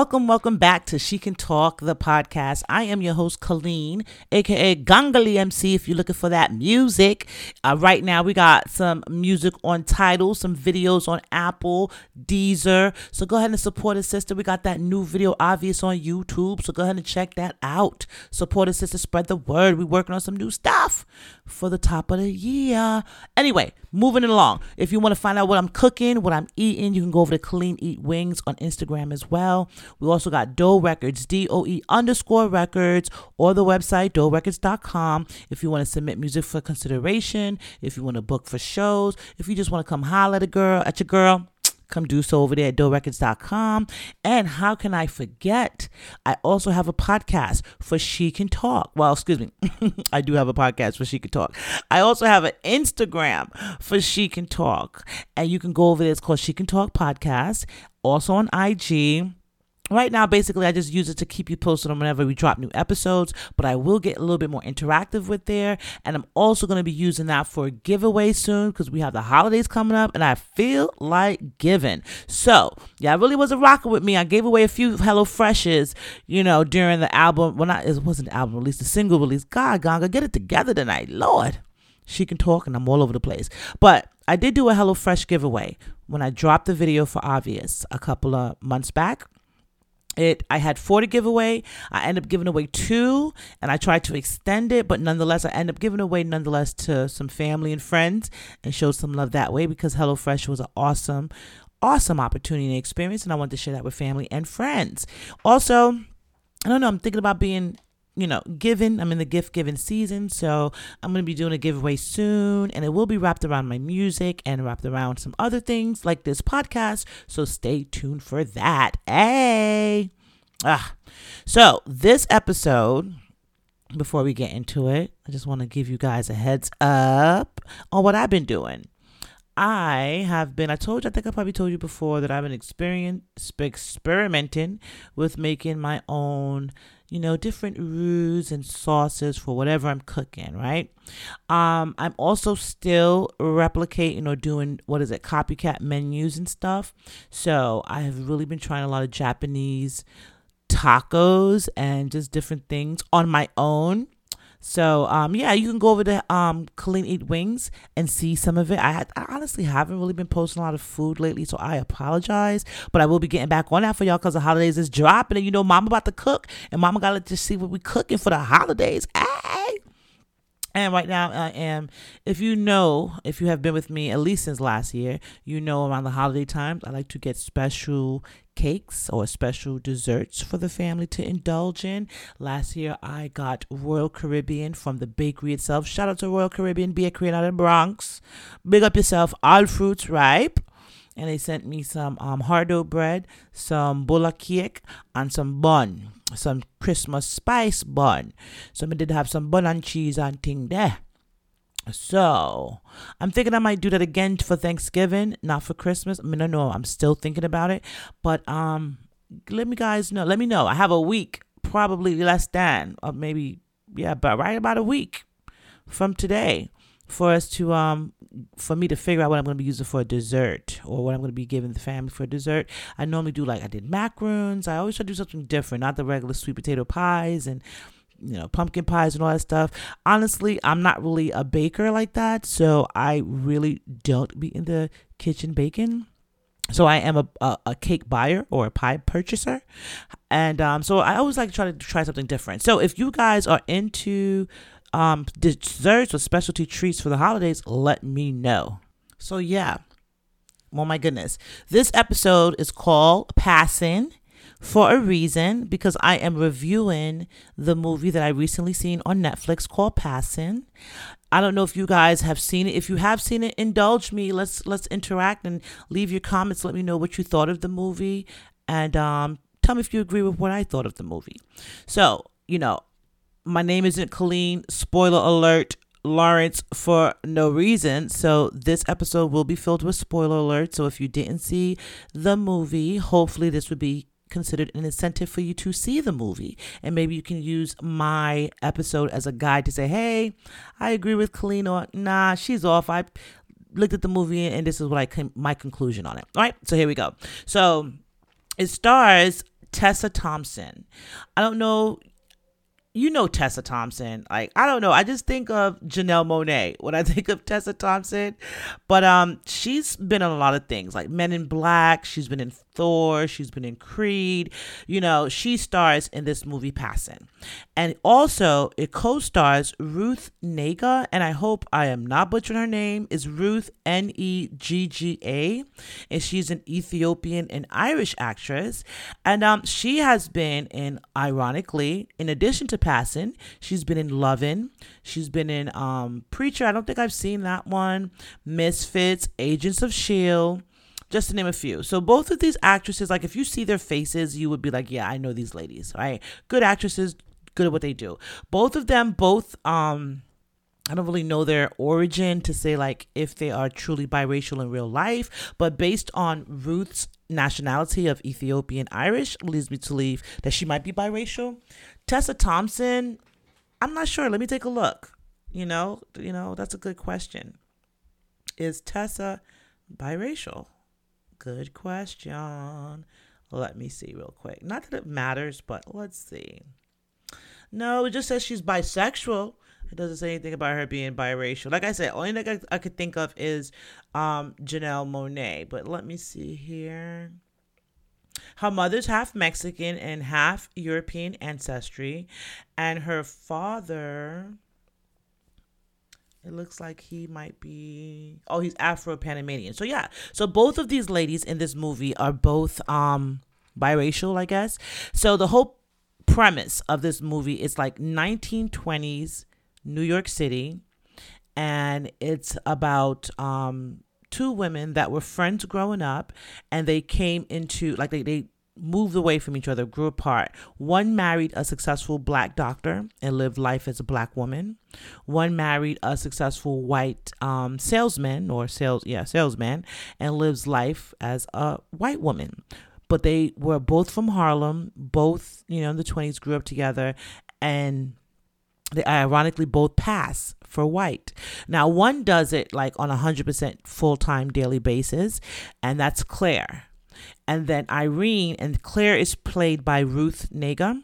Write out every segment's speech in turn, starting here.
Welcome, welcome back to She Can Talk, the podcast. I am your host, Colleen, aka Gangali MC, if you're looking for that music. Uh, right now, we got some music on Tidal, some videos on Apple, Deezer. So go ahead and support a sister. We got that new video, obvious, on YouTube. So go ahead and check that out. Support a sister, spread the word. we working on some new stuff for the top of the year. Anyway, moving along. If you want to find out what I'm cooking, what I'm eating, you can go over to Clean Eat Wings on Instagram as well. We also got Doe Records, D O E underscore records, or the website, doerecords.com. If you want to submit music for consideration, if you want to book for shows, if you just want to come holler at a girl, at your girl, come do so over there at doerecords.com. And how can I forget? I also have a podcast for She Can Talk. Well, excuse me. I do have a podcast for She Can Talk. I also have an Instagram for She Can Talk. And you can go over there. It's called She Can Talk Podcast. Also on IG right now basically i just use it to keep you posted on whenever we drop new episodes but i will get a little bit more interactive with there and i'm also going to be using that for a giveaway soon because we have the holidays coming up and i feel like giving. So yeah i really wasn't rocking with me. I gave away a few hello freshes you know during the album well not it wasn't the album release the single release god ganga get it together tonight lord. She can talk and i'm all over the place. But i did do a hello fresh giveaway when i dropped the video for obvious a couple of months back it i had four to give away i ended up giving away two and i tried to extend it but nonetheless i ended up giving away nonetheless to some family and friends and showed some love that way because HelloFresh was an awesome awesome opportunity and experience and i wanted to share that with family and friends. Also i don't know i'm thinking about being you know, giving. I'm in the gift giving season, so I'm going to be doing a giveaway soon, and it will be wrapped around my music and wrapped around some other things like this podcast. So stay tuned for that. Hey, ah, so this episode. Before we get into it, I just want to give you guys a heads up on what I've been doing. I have been, I told you, I think I probably told you before that I've been experimenting with making my own you know, different roux and sauces for whatever I'm cooking, right? Um, I'm also still replicating or doing what is it, copycat menus and stuff. So I have really been trying a lot of Japanese tacos and just different things on my own so um, yeah, you can go over to um, Clean Eat Wings and see some of it. I, I honestly haven't really been posting a lot of food lately, so I apologize. But I will be getting back on that for y'all because the holidays is dropping, and you know, Mama about to cook, and Mama gotta just see what we cooking for the holidays. Hey. And right now, I am, if you know, if you have been with me at least since last year, you know around the holiday times, I like to get special cakes or special desserts for the family to indulge in. Last year, I got Royal Caribbean from the bakery itself. Shout out to Royal Caribbean Bakery out in Bronx. Big up yourself, all fruits ripe. And they sent me some um, hard dough bread, some bulla cake, and some bun, some Christmas spice bun. So I did have some bun and cheese and thing there. So I'm thinking I might do that again for Thanksgiving, not for Christmas. I mean, I know I'm still thinking about it, but um, let me guys know. Let me know. I have a week, probably less than, or maybe yeah, but right about a week from today for us to um for me to figure out what I'm going to be using for a dessert or what I'm going to be giving the family for dessert. I normally do like I did macaroons. I always try to do something different, not the regular sweet potato pies and you know, pumpkin pies and all that stuff. Honestly, I'm not really a baker like that, so I really don't be in the kitchen baking. So I am a, a, a cake buyer or a pie purchaser, and um, so I always like to try to try something different. So if you guys are into um, desserts or specialty treats for the holidays, let me know. So yeah, oh my goodness, this episode is called Passing for a reason because I am reviewing the movie that I recently seen on Netflix called Passing. I don't know if you guys have seen it. If you have seen it, indulge me. Let's let's interact and leave your comments. Let me know what you thought of the movie and um, tell me if you agree with what I thought of the movie. So, you know, my name isn't Colleen. Spoiler alert. Lawrence for no reason. So this episode will be filled with spoiler alerts. So if you didn't see the movie, hopefully this would be considered an incentive for you to see the movie. And maybe you can use my episode as a guide to say, hey, I agree with Colleen, or nah, she's off. I looked at the movie and this is what I came, my conclusion on it. All right, so here we go. So it stars Tessa Thompson. I don't know you know Tessa Thompson. Like I don't know, I just think of Janelle Monáe when I think of Tessa Thompson. But um, she's been in a lot of things like Men in Black. She's been in Thor. She's been in Creed. You know, she stars in this movie Passin'. And also, it co stars Ruth Negga, and I hope I am not butchering her name, is Ruth N E G G A. And she's an Ethiopian and Irish actress. And um, she has been in, ironically, in addition to Passin', she's been in Lovin', she's been in um, Preacher. I don't think I've seen that one. Misfits, Agents of S.H.I.E.L.D just to name a few. So both of these actresses, like if you see their faces, you would be like, yeah, I know these ladies, right? Good actresses, good at what they do. Both of them, both um I don't really know their origin to say like if they are truly biracial in real life, but based on Ruth's nationality of Ethiopian Irish leads me to believe that she might be biracial. Tessa Thompson, I'm not sure. Let me take a look. You know, you know, that's a good question. Is Tessa biracial? Good question. Let me see real quick. Not that it matters, but let's see. No, it just says she's bisexual. It doesn't say anything about her being biracial. Like I said, only thing I, I could think of is um, Janelle Monáe. But let me see here. Her mother's half Mexican and half European ancestry, and her father it looks like he might be oh he's Afro Panamanian. So yeah. So both of these ladies in this movie are both um biracial, I guess. So the whole premise of this movie is like 1920s New York City and it's about um two women that were friends growing up and they came into like they, they moved away from each other, grew apart. One married a successful black doctor and lived life as a black woman. One married a successful white um, salesman or sales, yeah, salesman, and lives life as a white woman. But they were both from Harlem, both, you know, in the 20s, grew up together, and they ironically both pass for white. Now, one does it like on a 100% full time daily basis, and that's Claire and then Irene and Claire is played by Ruth Negga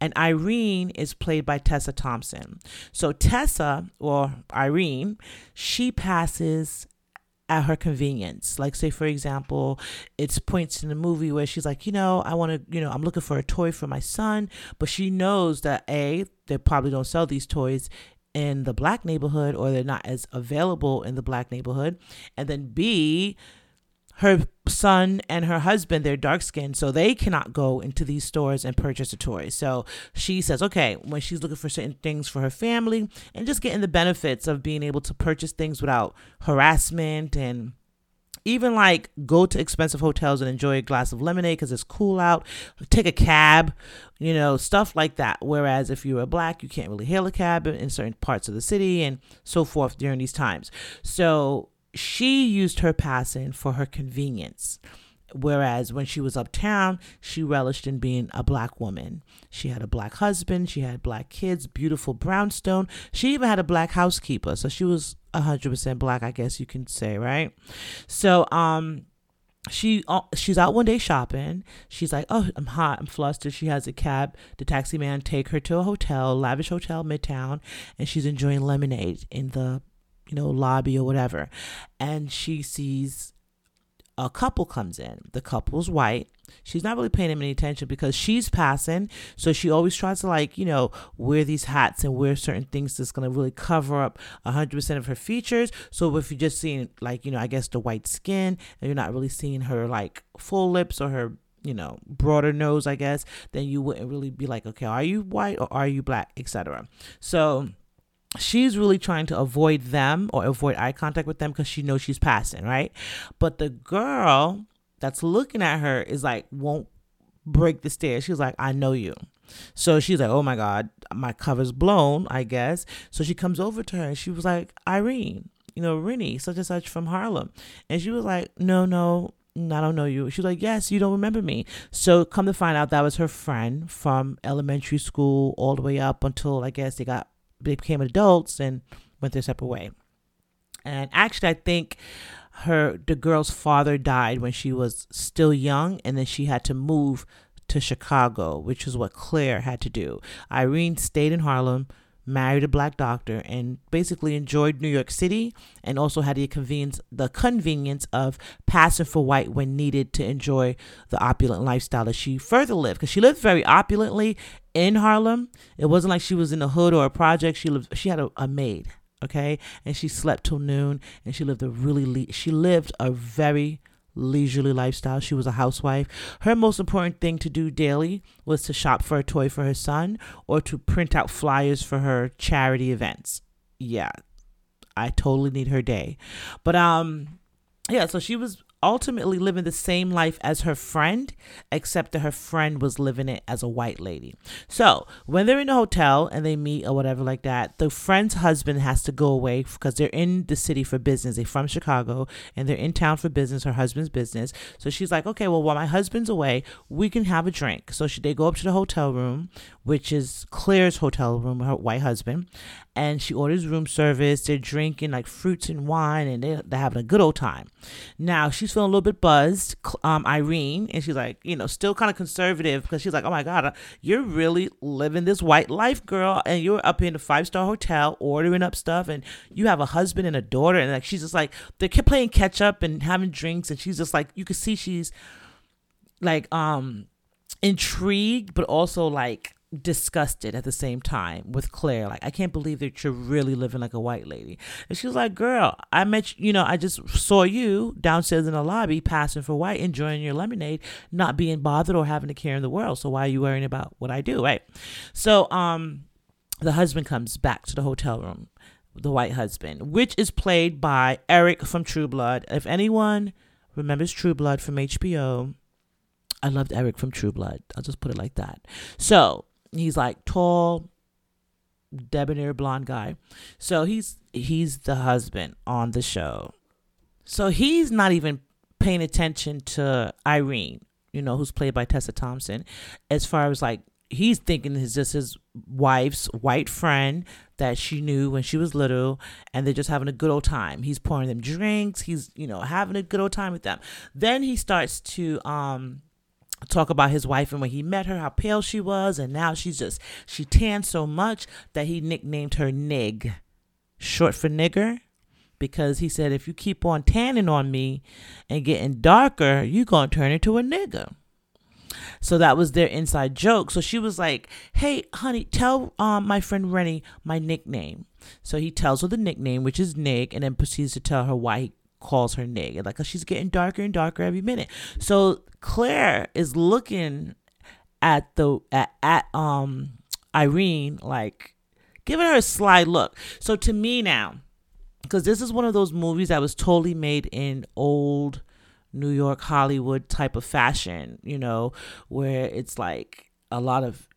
and Irene is played by Tessa Thompson. So Tessa or Irene, she passes at her convenience. Like say for example, it's points in the movie where she's like, you know, I want to, you know, I'm looking for a toy for my son, but she knows that A, they probably don't sell these toys in the black neighborhood or they're not as available in the black neighborhood. And then B, her son and her husband they're dark skinned so they cannot go into these stores and purchase a toy. So she says okay when she's looking for certain things for her family and just getting the benefits of being able to purchase things without harassment and even like go to expensive hotels and enjoy a glass of lemonade because it's cool out take a cab you know stuff like that. Whereas if you're a black you can't really hail a cab in certain parts of the city and so forth during these times. So she used her passing for her convenience. Whereas when she was uptown, she relished in being a black woman. She had a black husband, she had black kids, beautiful brownstone. She even had a black housekeeper. So she was 100% black, I guess you can say, right? So, um, she uh, she's out one day shopping. She's like, "Oh, I'm hot. I'm flustered." She has a cab. The taxi man take her to a hotel, lavish hotel midtown, and she's enjoying lemonade in the you know, lobby or whatever. And she sees a couple comes in. The couple's white. She's not really paying him any attention because she's passing. So she always tries to like, you know, wear these hats and wear certain things that's gonna really cover up hundred percent of her features. So if you're just seeing like, you know, I guess the white skin and you're not really seeing her like full lips or her you know broader nose i guess then you wouldn't really be like okay are you white or are you black etc so she's really trying to avoid them or avoid eye contact with them because she knows she's passing, right? But the girl that's looking at her is like, won't break the stairs. She's like, I know you. So she's like, oh my God, my cover's blown, I guess. So she comes over to her and she was like, Irene, you know, Rennie, such and such from Harlem. And she was like, no, no, I don't know you. She was like, Yes, you don't remember me. So come to find out that was her friend from elementary school all the way up until I guess they got they became adults and went their separate way. And actually, I think her the girl's father died when she was still young, and then she had to move to Chicago, which is what Claire had to do. Irene stayed in Harlem, married a black doctor, and basically enjoyed New York City and also had the convenience the convenience of passing for white when needed to enjoy the opulent lifestyle that she further lived. Because she lived very opulently in Harlem. It wasn't like she was in a hood or a project. She lived she had a, a maid okay and she slept till noon and she lived a really le- she lived a very leisurely lifestyle. She was a housewife. Her most important thing to do daily was to shop for a toy for her son or to print out flyers for her charity events. Yeah. I totally need her day. But um yeah, so she was ultimately living the same life as her friend, except that her friend was living it as a white lady. So when they're in a hotel and they meet or whatever like that, the friend's husband has to go away because they're in the city for business. They're from Chicago and they're in town for business, her husband's business. So she's like, okay, well, while my husband's away, we can have a drink. So she, they go up to the hotel room, which is Claire's hotel room, her white husband, and she orders room service. They're drinking like fruits and wine, and they, they're having a good old time. Now she's feeling a little bit buzzed, um, Irene, and she's like, you know, still kind of conservative because she's like, oh my god, uh, you're really living this white life, girl, and you're up in a five star hotel ordering up stuff, and you have a husband and a daughter, and like she's just like they're playing catch up and having drinks, and she's just like you can see she's like um intrigued, but also like disgusted at the same time with Claire. Like, I can't believe that you're really living like a white lady. And she was like, Girl, I met you know, I just saw you downstairs in the lobby passing for white, enjoying your lemonade, not being bothered or having to care in the world. So why are you worrying about what I do? Right. So um the husband comes back to the hotel room, the white husband, which is played by Eric from True Blood. If anyone remembers True Blood from HBO, I loved Eric from True Blood. I'll just put it like that. So he's like tall, debonair blonde guy. So he's he's the husband on the show. So he's not even paying attention to Irene, you know, who's played by Tessa Thompson, as far as like he's thinking is just his wife's white friend that she knew when she was little and they're just having a good old time he's pouring them drinks he's you know having a good old time with them then he starts to um talk about his wife and when he met her how pale she was and now she's just she tanned so much that he nicknamed her nig. Short for nigger. Because he said if you keep on tanning on me and getting darker you're going to turn into a nigger. So that was their inside joke. So she was like hey honey tell um, my friend rennie my nickname. So he tells her the nickname which is nig and then proceeds to tell her why he calls her nig like she's getting darker and darker every minute so Claire is looking at the at, at um Irene like giving her a sly look. So to me now, because this is one of those movies that was totally made in old New York Hollywood type of fashion, you know, where it's like a lot of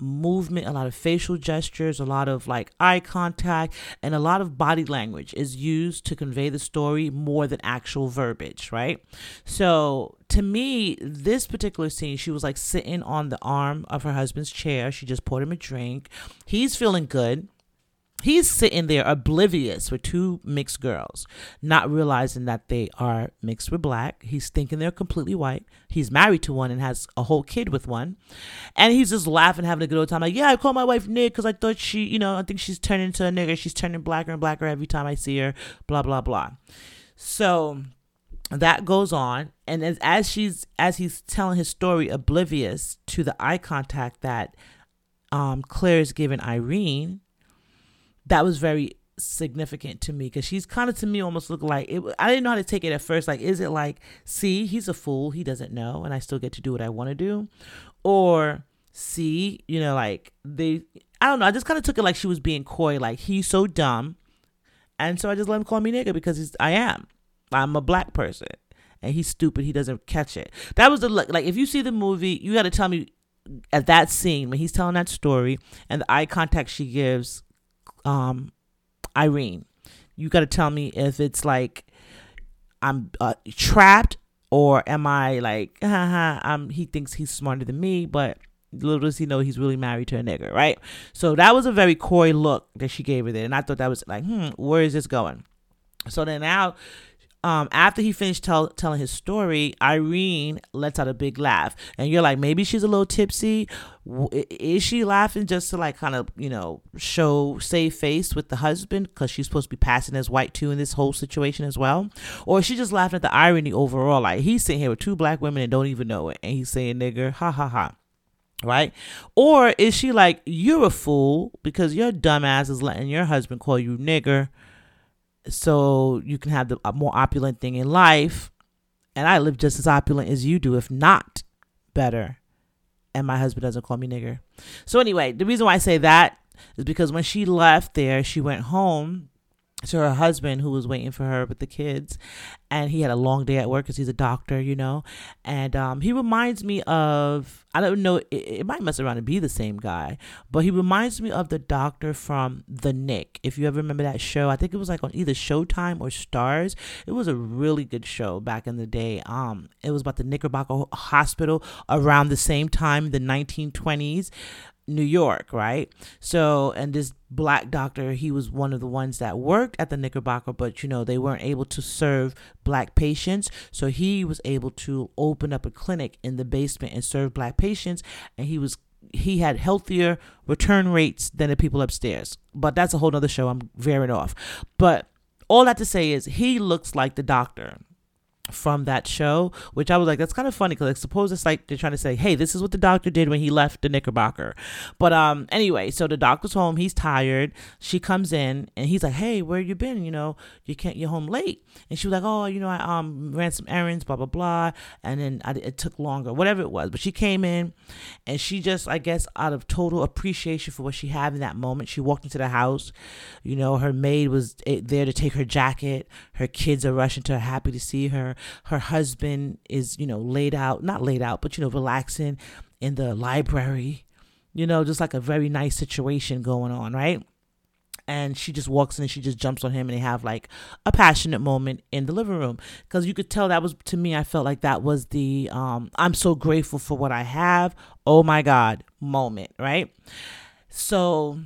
movement, a lot of facial gestures, a lot of like eye contact, and a lot of body language is used to convey the story more than actual verbiage, right? So to me, this particular scene, she was like sitting on the arm of her husband's chair. She just poured him a drink. He's feeling good he's sitting there oblivious with two mixed girls, not realizing that they are mixed with black. He's thinking they're completely white. He's married to one and has a whole kid with one. And he's just laughing, having a good old time. Like, yeah, I call my wife Nig because I thought she, you know, I think she's turning into a nigger. She's turning blacker and blacker every time I see her, blah, blah, blah. So that goes on. And as, as she's, as he's telling his story, oblivious to the eye contact that um, Claire is giving Irene, that was very significant to me because she's kind of to me almost look like it, I didn't know how to take it at first. Like, is it like, see, he's a fool, he doesn't know, and I still get to do what I want to do, or see, you know, like they, I don't know. I just kind of took it like she was being coy, like he's so dumb, and so I just let him call me nigga because he's I am, I'm a black person, and he's stupid. He doesn't catch it. That was the look. like. If you see the movie, you got to tell me at that scene when he's telling that story and the eye contact she gives um, Irene. You got to tell me if it's like I'm uh, trapped or am I like, haha, I'm, he thinks he's smarter than me, but little does he know he's really married to a nigger, right? So that was a very coy look that she gave her there. And I thought that was like, hmm, where is this going? So then now um, after he finished tell, telling his story, Irene lets out a big laugh, and you're like, maybe she's a little tipsy. Is she laughing just to like kind of you know show save face with the husband because she's supposed to be passing as white too in this whole situation as well, or is she just laughing at the irony overall? Like he's sitting here with two black women and don't even know it, and he's saying nigger, ha ha ha right? Or is she like, you're a fool because your dumbass is letting your husband call you nigger so you can have the uh, more opulent thing in life. And I live just as opulent as you do, if not better. And my husband doesn't call me nigger. So, anyway, the reason why I say that is because when she left there, she went home to her husband who was waiting for her with the kids and he had a long day at work because he's a doctor you know? And um, he reminds me of i don't know it, it, might mess around and be the same guy but he reminds me of the doctor from the Knick. If you ever remember that show i think it was like on either showtime or Starz it was a really good show back in the day. Um it was about the knickerbocker hospital around the same time the 1920s New York, right? So, and this black doctor, he was one of the ones that worked at the Knickerbocker, but you know, they weren't able to serve black patients. So he was able to open up a clinic in the basement and serve black patients. And he was he had healthier return rates than the people upstairs. But that's a whole nother show. I'm veering off. But all that to say is he looks like the doctor from that show, which I was like, that's kind of funny because I suppose it's like they're trying to say, hey, this is what the doctor did when he left the Knickerbocker. But um, anyway, so the doctor's home. He's tired. She comes in and he's like, hey, where you been? You know, you can't. You're home late. And she was like, oh, you know, I um ran some errands, blah blah blah, and then I, it took longer, whatever it was. But she came in, and she just, I guess, out of total appreciation for what she had in that moment, she walked into the house. You know, her maid was eh, there to take her jacket. Her kids are rushing to her, happy to see her her husband is, you know, laid out, not laid out, but, you know, relaxing in the library, you know, just like a very nice situation going on, right? and she just walks in and she just jumps on him and they have like a passionate moment in the living room. Because you could tell that was to me i felt like that was the um i'm so grateful for what i have. Oh my god moment right? So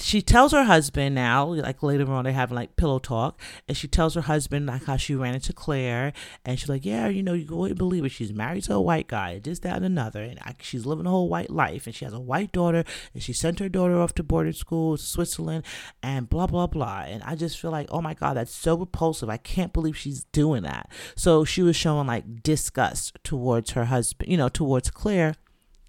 she tells her husband now, like later on, they're having like pillow talk, and she tells her husband like how she ran into Claire, and she's like, yeah, you know, you wouldn't believe it. She's married to a white guy, this, that, and another, and I, she's living a whole white life, and she has a white daughter, and she sent her daughter off to boarding school, Switzerland, and blah blah blah. And I just feel like, oh my god, that's so repulsive. I can't believe she's doing that. So she was showing like disgust towards her husband, you know, towards Claire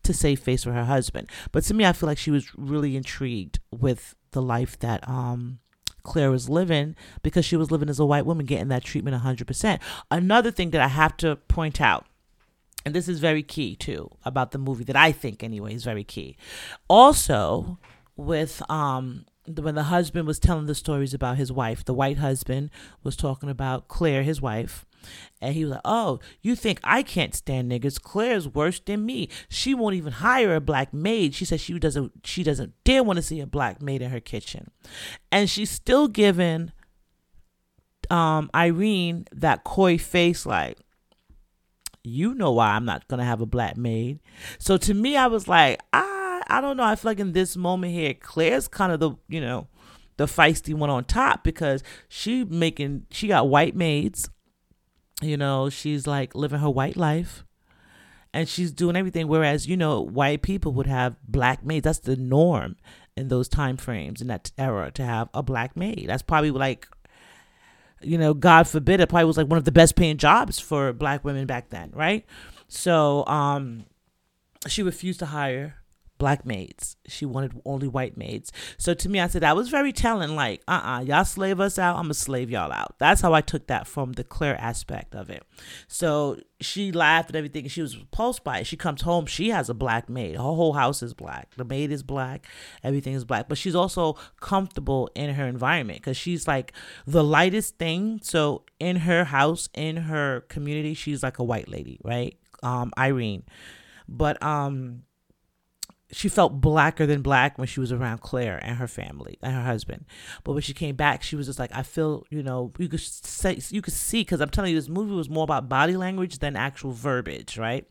to save face for her husband. But to me, I feel like she was really intrigued with the life that um Claire was living because she was living as a white woman, getting that treatment 100%. Another thing that I have to point out, and this is very key too about the movie that I think anyway is very key. Also, with um when the husband was telling the stories about his wife, the white husband was talking about Claire, his wife, and he was like, Oh, you think I can't stand niggas? Claire's worse than me. She won't even hire a black maid. She says she doesn't she doesn't dare want to see a black maid in her kitchen. And she's still giving um Irene that coy face like you know why I'm not gonna have a black maid. So to me, I was like, I I don't know. I feel like in this moment here, Claire's kind of the you know the feisty one on top because she making she got white maids you know she's like living her white life and she's doing everything whereas you know white people would have black maids. That's the norm in those time frames in that era to have a black maid. That's probably like you know god forbid it probably was like one of the best paying jobs for black women back then right? So um she refused to hire black maids. She wanted only white maids. So to me, I said that was very telling. Like, uh uh-uh, uh, you all slave us out. I'm gonna slave y'all out. That's how I took that from the Claire aspect of it. So she laughed at everything and she was repulsed by it. She comes home, she has a black maid. Her whole house is black. The maid is black, everything is black. But she's also comfortable in her environment because she's like the lightest thing. So in her house, in her community, she's like a white lady, right? Um, Irene. But um she felt blacker than black when she was around Claire and her family and her husband. But when she came back, she was just like, I feel, you know, you could say, you could see, because I'm telling you, this movie was more about body language than actual verbiage, right?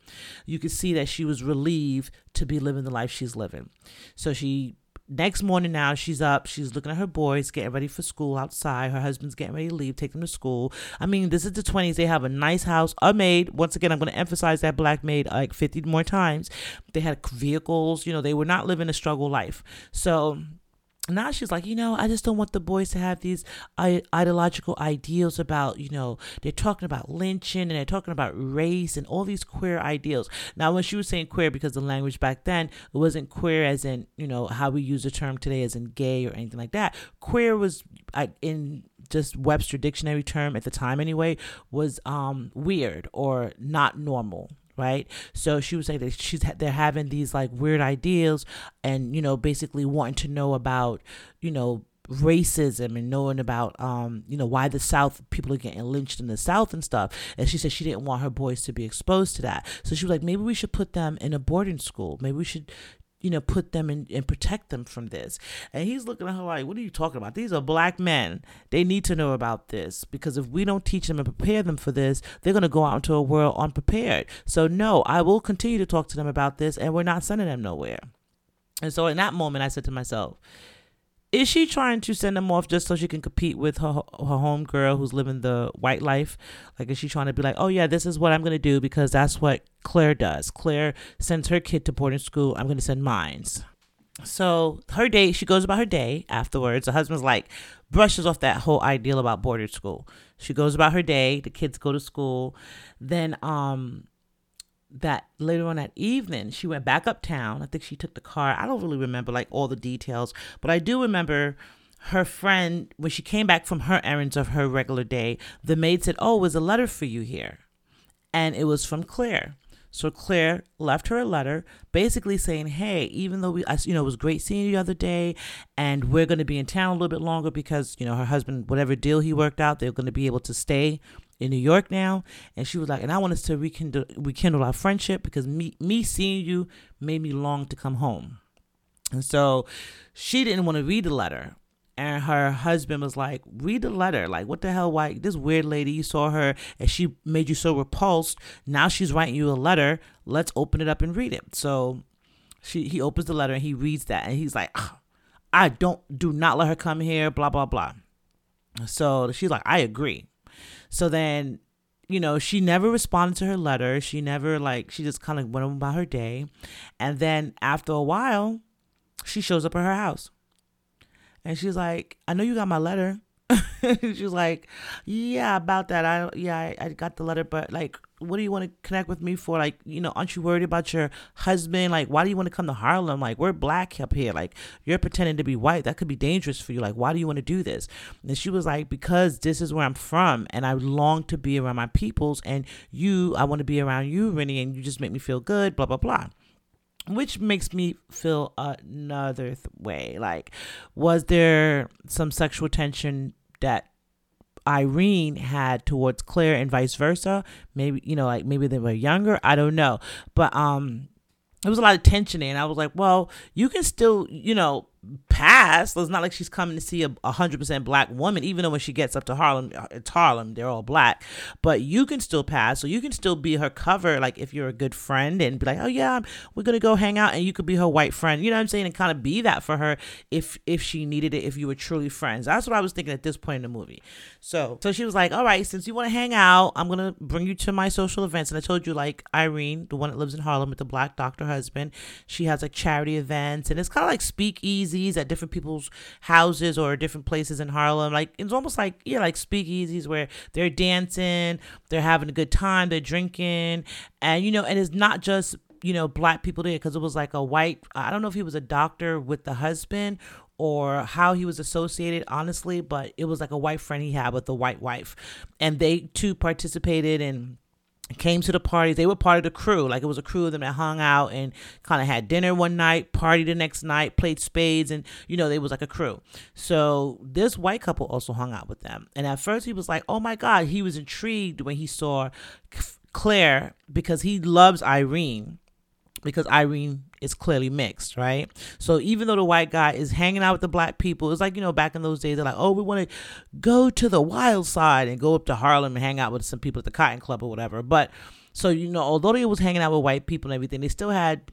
You could see that she was relieved to be living the life she's living. So she next morning now she's up. She's looking at her boys getting ready for school outside. Her husband's getting ready to leave take them to school. I mean this is the 20s they have a nice house a maid. Once again i'm going to emphasize that black maid like 50 more times. They had vehicles. You know they were not living a struggle life. So now she's like, you know, I just don't want the boys to have these ideological ideals about, you know, they're talking about lynching and they're talking about race and all these queer ideals. Now, when she was saying queer, because the language back then, it wasn't queer as in, you know, how we use the term today as in gay or anything like that. Queer was in just Webster dictionary term at the time anyway, was um, weird or not normal, right? So she was saying that she's they're having these like weird ideals, and you know, basically wanting to know about you know racism and knowing about um you know why the south people are getting lynched in the south and stuff. And she said she didn't want her boys to be exposed to that. So she was like maybe we should put them in a boarding school. Maybe we should you know, put them in and protect them from this. And he's looking at her like, what are you talking about? These are black men. They need to know about this because if we don't teach them and prepare them for this, they're going to go out into a world unprepared. So, no, I will continue to talk to them about this and we're not sending them nowhere. And so, in that moment, I said to myself, is she trying to send them off just so she can compete with her her home girl who's living the white life? Like, is she trying to be like, oh yeah, this is what I'm gonna do because that's what Claire does. Claire sends her kid to boarding school. I'm gonna send mine's. So her day, she goes about her day afterwards. The husband's like brushes off that whole ideal about boarding school. She goes about her day. The kids go to school. Then um that later on that evening she went back uptown. I think she took the car. I don't really remember like all the details but i do remember her friend when she came back from her errands of her regular day the maid said oh was a letter for you here. And it was from claire. So claire left her a letter basically saying hey even though we you know it was great seeing you the other day and we're going to be in town a little bit longer because you know her husband whatever deal he worked out they're going to be able to stay in New York now, and she was like, and I want us to rekindle rekindle our friendship because me me seeing you made me long to come home. And so she didn't want to read the letter. And her husband was like, read the letter. Like, what the hell? Why this weird lady, you saw her and she made you so repulsed. Now she's writing you a letter. Let's open it up and read it. So she he opens the letter and he reads that and he's like, I don't do not let her come here, blah blah blah. So she's like, I agree. So then, you know, she never responded to her letter. She never like she just kind of went about her day. And then after a while, she shows up at her house. And she's like, I know you got my letter. she's like, yeah, about that. I yeah, I, I got the letter, but like, what do you want to connect with me for? Like, you know, aren't you worried about your husband? Like, why do you want to come to Harlem? Like, we're black up here. Like, you're pretending to be white. That could be dangerous for you. Like, why do you want to do this? And she was like, because this is where I'm from, and I long to be around my peoples, and you, I want to be around you, Rennie, and you just make me feel good. Blah blah blah which makes me feel another th- way. Like, was there some sexual tension that Irene had towards Claire and vice versa. Maybe, you know, like maybe they were younger. I don't know. But um there was a lot of tension and I was like, well, you can still, you know, pass. It's not like she's coming to see a hundred percent black woman, even though when she gets up to Harlem, uh, it's Harlem, they're all black. But you can still pass, so you can still be her cover. Like if you're a good friend and be like, oh yeah, we're gonna go hang out, and you could be her white friend. You know what I'm saying? And kind of be that for her if if she needed it, if you were truly friends. That's what I was thinking at this point in the movie. So so she was like, all right, since you want to hang out, I'm gonna bring you to my social events. And I told you like Irene, the one that lives in Harlem with the black doctor husband, she has like charity events, and it's kind of like speakeasy speakeasies at different people's houses or different places in Harlem. Like it's almost like yeah, like speakeasies where they're dancing, they're having a good time, they're drinking, and you know, and it's not just you know black people there because it was like a white. I don't know if he was a doctor with the husband or how he was associated, honestly, but it was like a white friend he had with a white wife, and they too participated in came to the parties. They were part of the crew. Like it was a crew of them that hung out and kind of had dinner one night, party the next night, played spades, and you know, they was like a crew. So this white couple also hung out with them. And at first he was like, oh my God, he was intrigued when he saw Claire because he loves Irene because Irene is clearly mixed, right? So even though the white guy is hanging out with the black people, it's like, you know, back in those days, they're like, oh, we want to go to the wild side and go up to Harlem and hang out with some people at the Cotton Club or whatever. But so, you know, although they was hanging out with white people and everything, they still had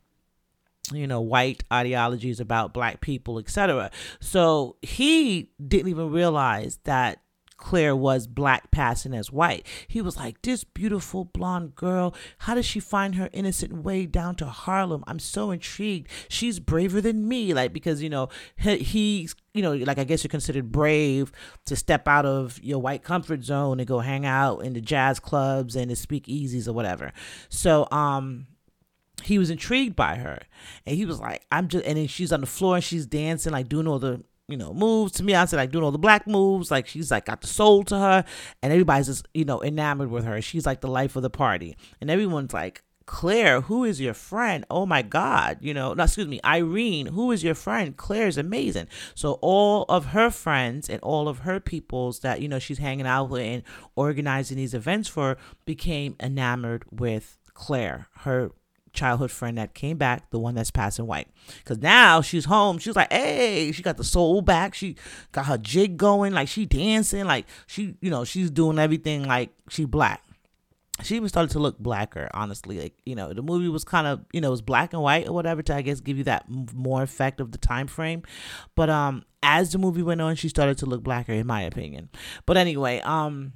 you know white ideologies about black people etc so he didn't even realize that Claire was black passing as white. He was like, This beautiful blonde girl, how does she find her innocent way down to Harlem? I'm so intrigued. She's braver than me. Like, because, you know, he, he's, you know, like I guess you're considered brave to step out of your white comfort zone and go hang out in the jazz clubs and the speakeasies or whatever. So, um, he was intrigued by her and he was like i'm just and then she's on the floor and she's dancing like doing all the you know, moves to me. I said like doing all the black moves. Like she's like got the soul to her, and everybody's just you know enamored with her. She's like the life of the party, and everyone's like. Claire, who is your friend? Oh my God, you know, no, excuse me, Irene, who is your friend? Claire is amazing. So all of her friends and all of her peoples that, you know, she's hanging out with and organizing these events for became enamored with Claire, her childhood friend that came back, the one that's passing white. Because now she's home. She's like, hey, she got the soul back. She got her jig going. Like she dancing. Like she, you know, she's doing everything like she black. She even started to look blacker, honestly. Like, you know, the movie was kind of, you know, it was black and white or whatever to, I guess, give you that more effect of the time frame. But um, as the movie went on, she started to look blacker, in my opinion. But anyway, um,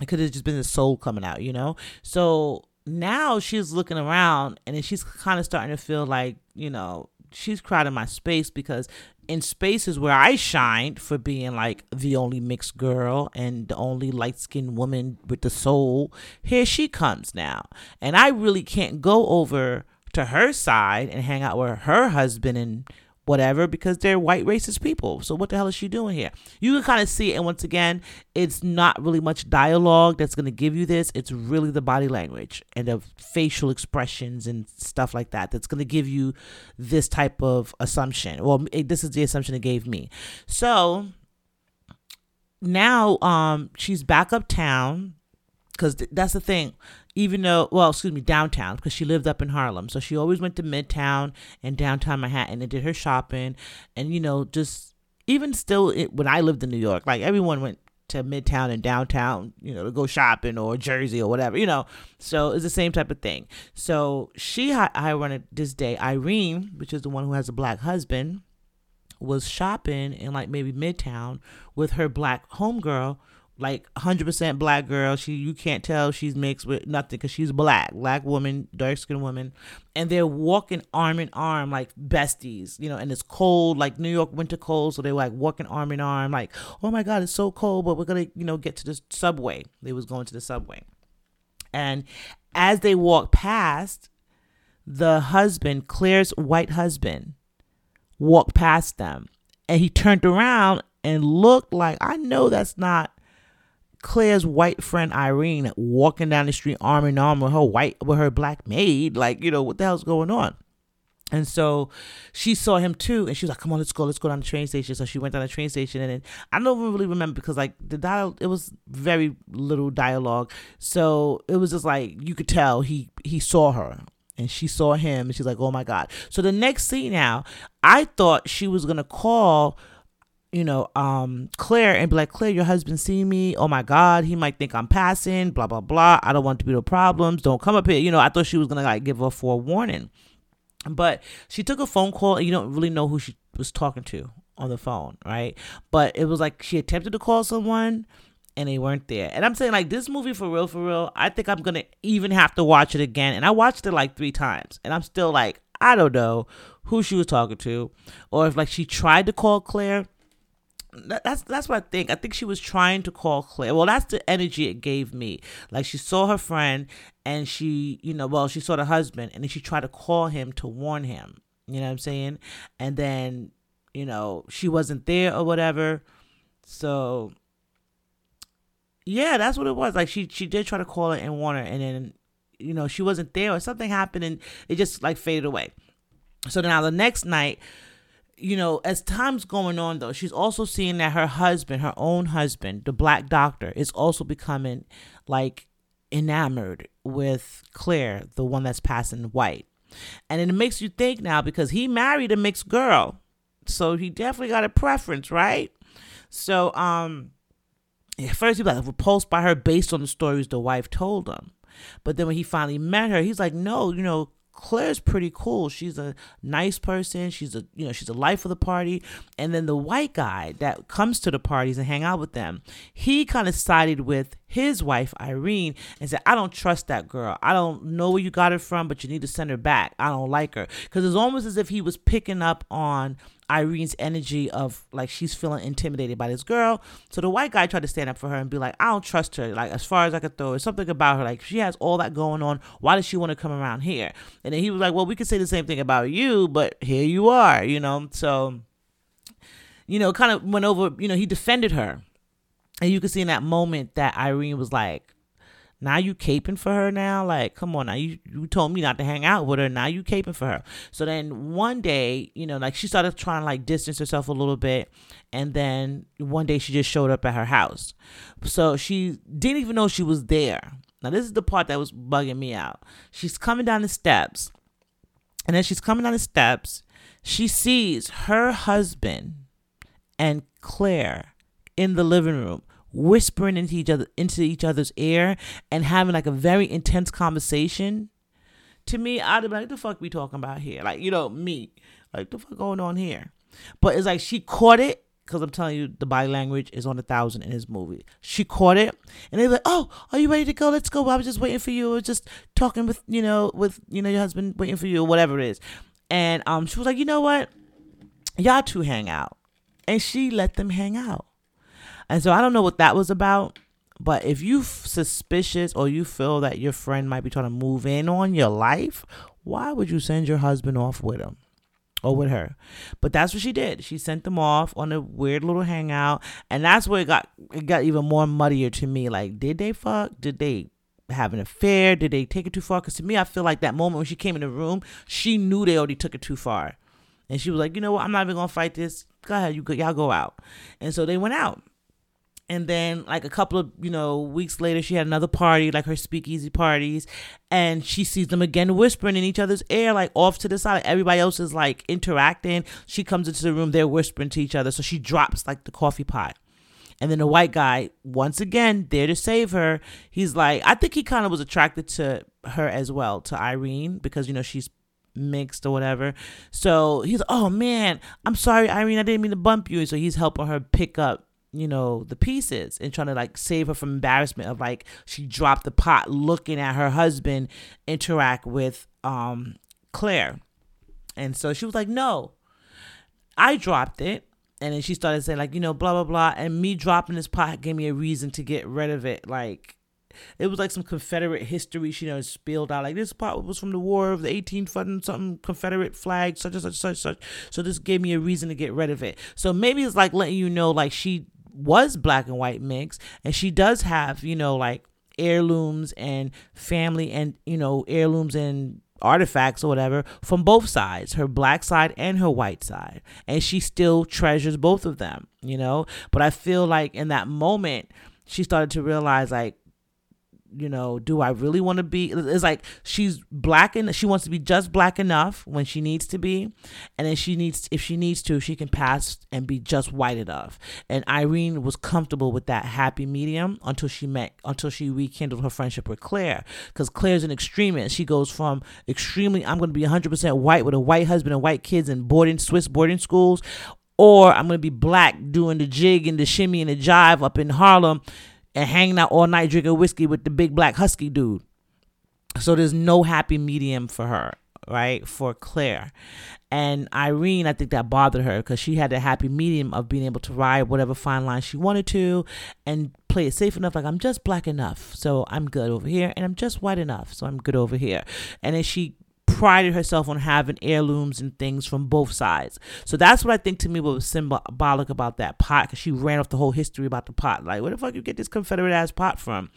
it could have just been the soul coming out, you know? So now she's looking around and she's kind of starting to feel like, you know, she's crowding my space because in spaces where I shined for being like the only mixed girl and the only light skinned woman with the soul, here she comes now. And I really can't go over to her side and hang out with her husband and whatever because they're white racist people. So what the hell is she doing here? You can kind of see it. And once again, it's not really much dialogue that's going to give you this. It's really the body language and the facial expressions and stuff like that that's going to give you this type of assumption. Well, this is the assumption it gave me. So now um she's back uptown because th- that's the thing even though, well, excuse me, downtown, because she lived up in Harlem. So she always went to Midtown and downtown Manhattan and did her shopping. And, you know, just even still, it, when I lived in New York, like everyone went to Midtown and downtown, you know, to go shopping or Jersey or whatever, you know. So it's the same type of thing. So she, I run this day, Irene, which is the one who has a black husband, was shopping in like maybe Midtown with her black homegirl like 100% black girl. She you can't tell she's mixed with nothing because she's black, black woman, dark skinned woman, and they're walking arm in arm like besties, you know. And it's cold, like New York winter cold, so they're like walking arm in arm, like oh my god, it's so cold, but we're gonna you know get to the subway. They was going to the subway, and as they walk past, the husband, Claire's white husband, walked past them, and he turned around and looked like I know that's not Claire's white friend Irene walking down the street arm in arm with her white with her black maid. Like, you know, what the hell's going on? And so she saw him too, and she was like, "Come on, let's go, let's go down the train station." So she went down the train station, and then I don't really remember because like the dial, it was very little dialogue, so it was just like you could tell he he saw her, and she saw him, and she's like, "Oh my god!" So the next scene now, I thought she was gonna call you know, um, Claire and be like, Claire, your husband see me. Oh my God, he might think I'm passing, blah, blah, blah. I don't want to be no problems. Don't come up here. You know, I thought she was going to like give a forewarning. But she took a phone call and you don't really know who she was talking to on the phone, right? But it was like she attempted to call someone and they weren't there. And I'm saying like this movie for real, for real, I think I'm going to even have to watch it again. And I watched it like three times and I'm still like, I don't know who she was talking to or if like she tried to call Claire that's that's what I think. I think she was trying to call Claire. Well, that's the energy it gave me. Like she saw her friend and she, you know, well, she saw the husband and then she tried to call him to warn him. You know what I'm saying? And then, you know, she wasn't there or whatever. So yeah, that's what it was. Like she she did try to call her and warn her and then you know, she wasn't there or something happened and it just like faded away. So now the next night you know, as time's going on, though, she's also seeing that her husband, her own husband, the black doctor, is also becoming like enamored with Claire, the one that's passing white. And it makes you think now because he married a mixed girl. So he definitely got a preference, right? So, um, at first he was like repulsed by her based on the stories the wife told him. But then when he finally met her, he's like, no, you know, Claire's pretty cool. She's a nice person. She's a you know she's a life of the party. And then the white guy that comes to the parties and hang out with them, he kind of sided with his wife Irene and said, "I don't trust that girl. I don't know where you got her from, but you need to send her back. I don't like her." Because it's almost as if he was picking up on Irene's energy of like she's feeling intimidated by this girl. So the white guy tried to stand up for her and be like, I don't trust her. Like as far as I could throw, it's something about her. Like she has all that going on. Why does she want to come around here? And then he was like, Well, we could say the same thing about you, but here you are, you know. So, you know, kind of went over. You know, he defended her, and you could see in that moment that Irene was like, now you caping for her now? Like, come on now. You you told me not to hang out with her. Now you caping for her. So then one day, you know, like she started trying to like distance herself a little bit. And then one day she just showed up at her house. So she didn't even know she was there. Now this is the part that was bugging me out. She's coming down the steps. And then she's coming down the steps. She sees her husband and Claire in the living room whispering into each other into each other's ear and having like a very intense conversation to me i'd be like the fuck we talking about here? Like you know me. Like the fuck going on here? But it's like she caught it because i'm telling you the body language is on a thousand in this movie. She caught it and they're like oh are you ready to go? Let's go. I was just waiting for you. I was just talking with you know with you know your husband waiting for you or whatever it is. And um she was like you know what? Y'all two hang out. And she let them hang out and so I don't know what that was about. But if you suspicious or you feel that your friend might be trying to move in on your life, why would you send your husband off with him? or with her. But that's what she did. She sent them off on a weird little hangout, and that's where it got it got even more muddier to me. Like, did they fuck? Did they have an affair? Did they take it too far? Because to me, I feel like that moment when she came in the room, she knew they already took it too far, and she was like, you know what? I'm not even gonna fight this. Go ahead, you go, y'all go out. And so they went out and then like a couple of you know weeks later she had another party like her speakeasy parties and she sees them again whispering in each other's ear like off to the side everybody else is like interacting she comes into the room they're whispering to each other so she drops like the coffee pot and then the white guy once again there to save her he's like i think he kind of was attracted to her as well to irene because you know she's mixed or whatever. So he's, oh man, I'm sorry, Irene, I didn't mean to bump you. So he's helping her pick up you know the pieces and trying to like save her from embarrassment of like she dropped the pot looking at her husband interact with um claire. And so she was like no i dropped it. And then she started saying like you know blah blah blah. And me dropping this pot gave me a reason to get rid of it. Like it was like some Confederate history she you know spilled out. Like this pot was from the war of the 18 something something Confederate flag such and such such such. So this gave me a reason to get rid of it. So maybe it's like letting you know like she was black and white mix and she does have you know like heirlooms and family and you know heirlooms and artifacts or whatever from both sides her black side and her white side. And she still treasures both of them you know? But i feel like in that moment she started to realize like you know, do I really want to be? It's like she's black and she wants to be just black enough when she needs to be, and then she needs, if she needs to, she can pass and be just white enough. And Irene was comfortable with that happy medium until she met, until she rekindled her friendship with Claire, because Claire's an extremist. She goes from extremely, I'm going to be 100% white with a white husband and white kids in boarding Swiss boarding schools, or I'm going to be black doing the jig and the shimmy and the jive up in Harlem and hanging out all night drinking whiskey with the big black husky dude. So there's no happy medium for her, right? For Claire. And Irene, I think that bothered her because she had a happy medium of being able to ride whatever fine line she wanted to and play it safe enough. Like, I'm just black enough, so I'm good over here. And I'm just white enough, so I'm good over here. And then she prided herself on having heirlooms and things from both sides. So that's what I think to me was symbolic about that pot because she ran off the whole history about the pot. Like, where the fuck you get this Confederate ass pot from?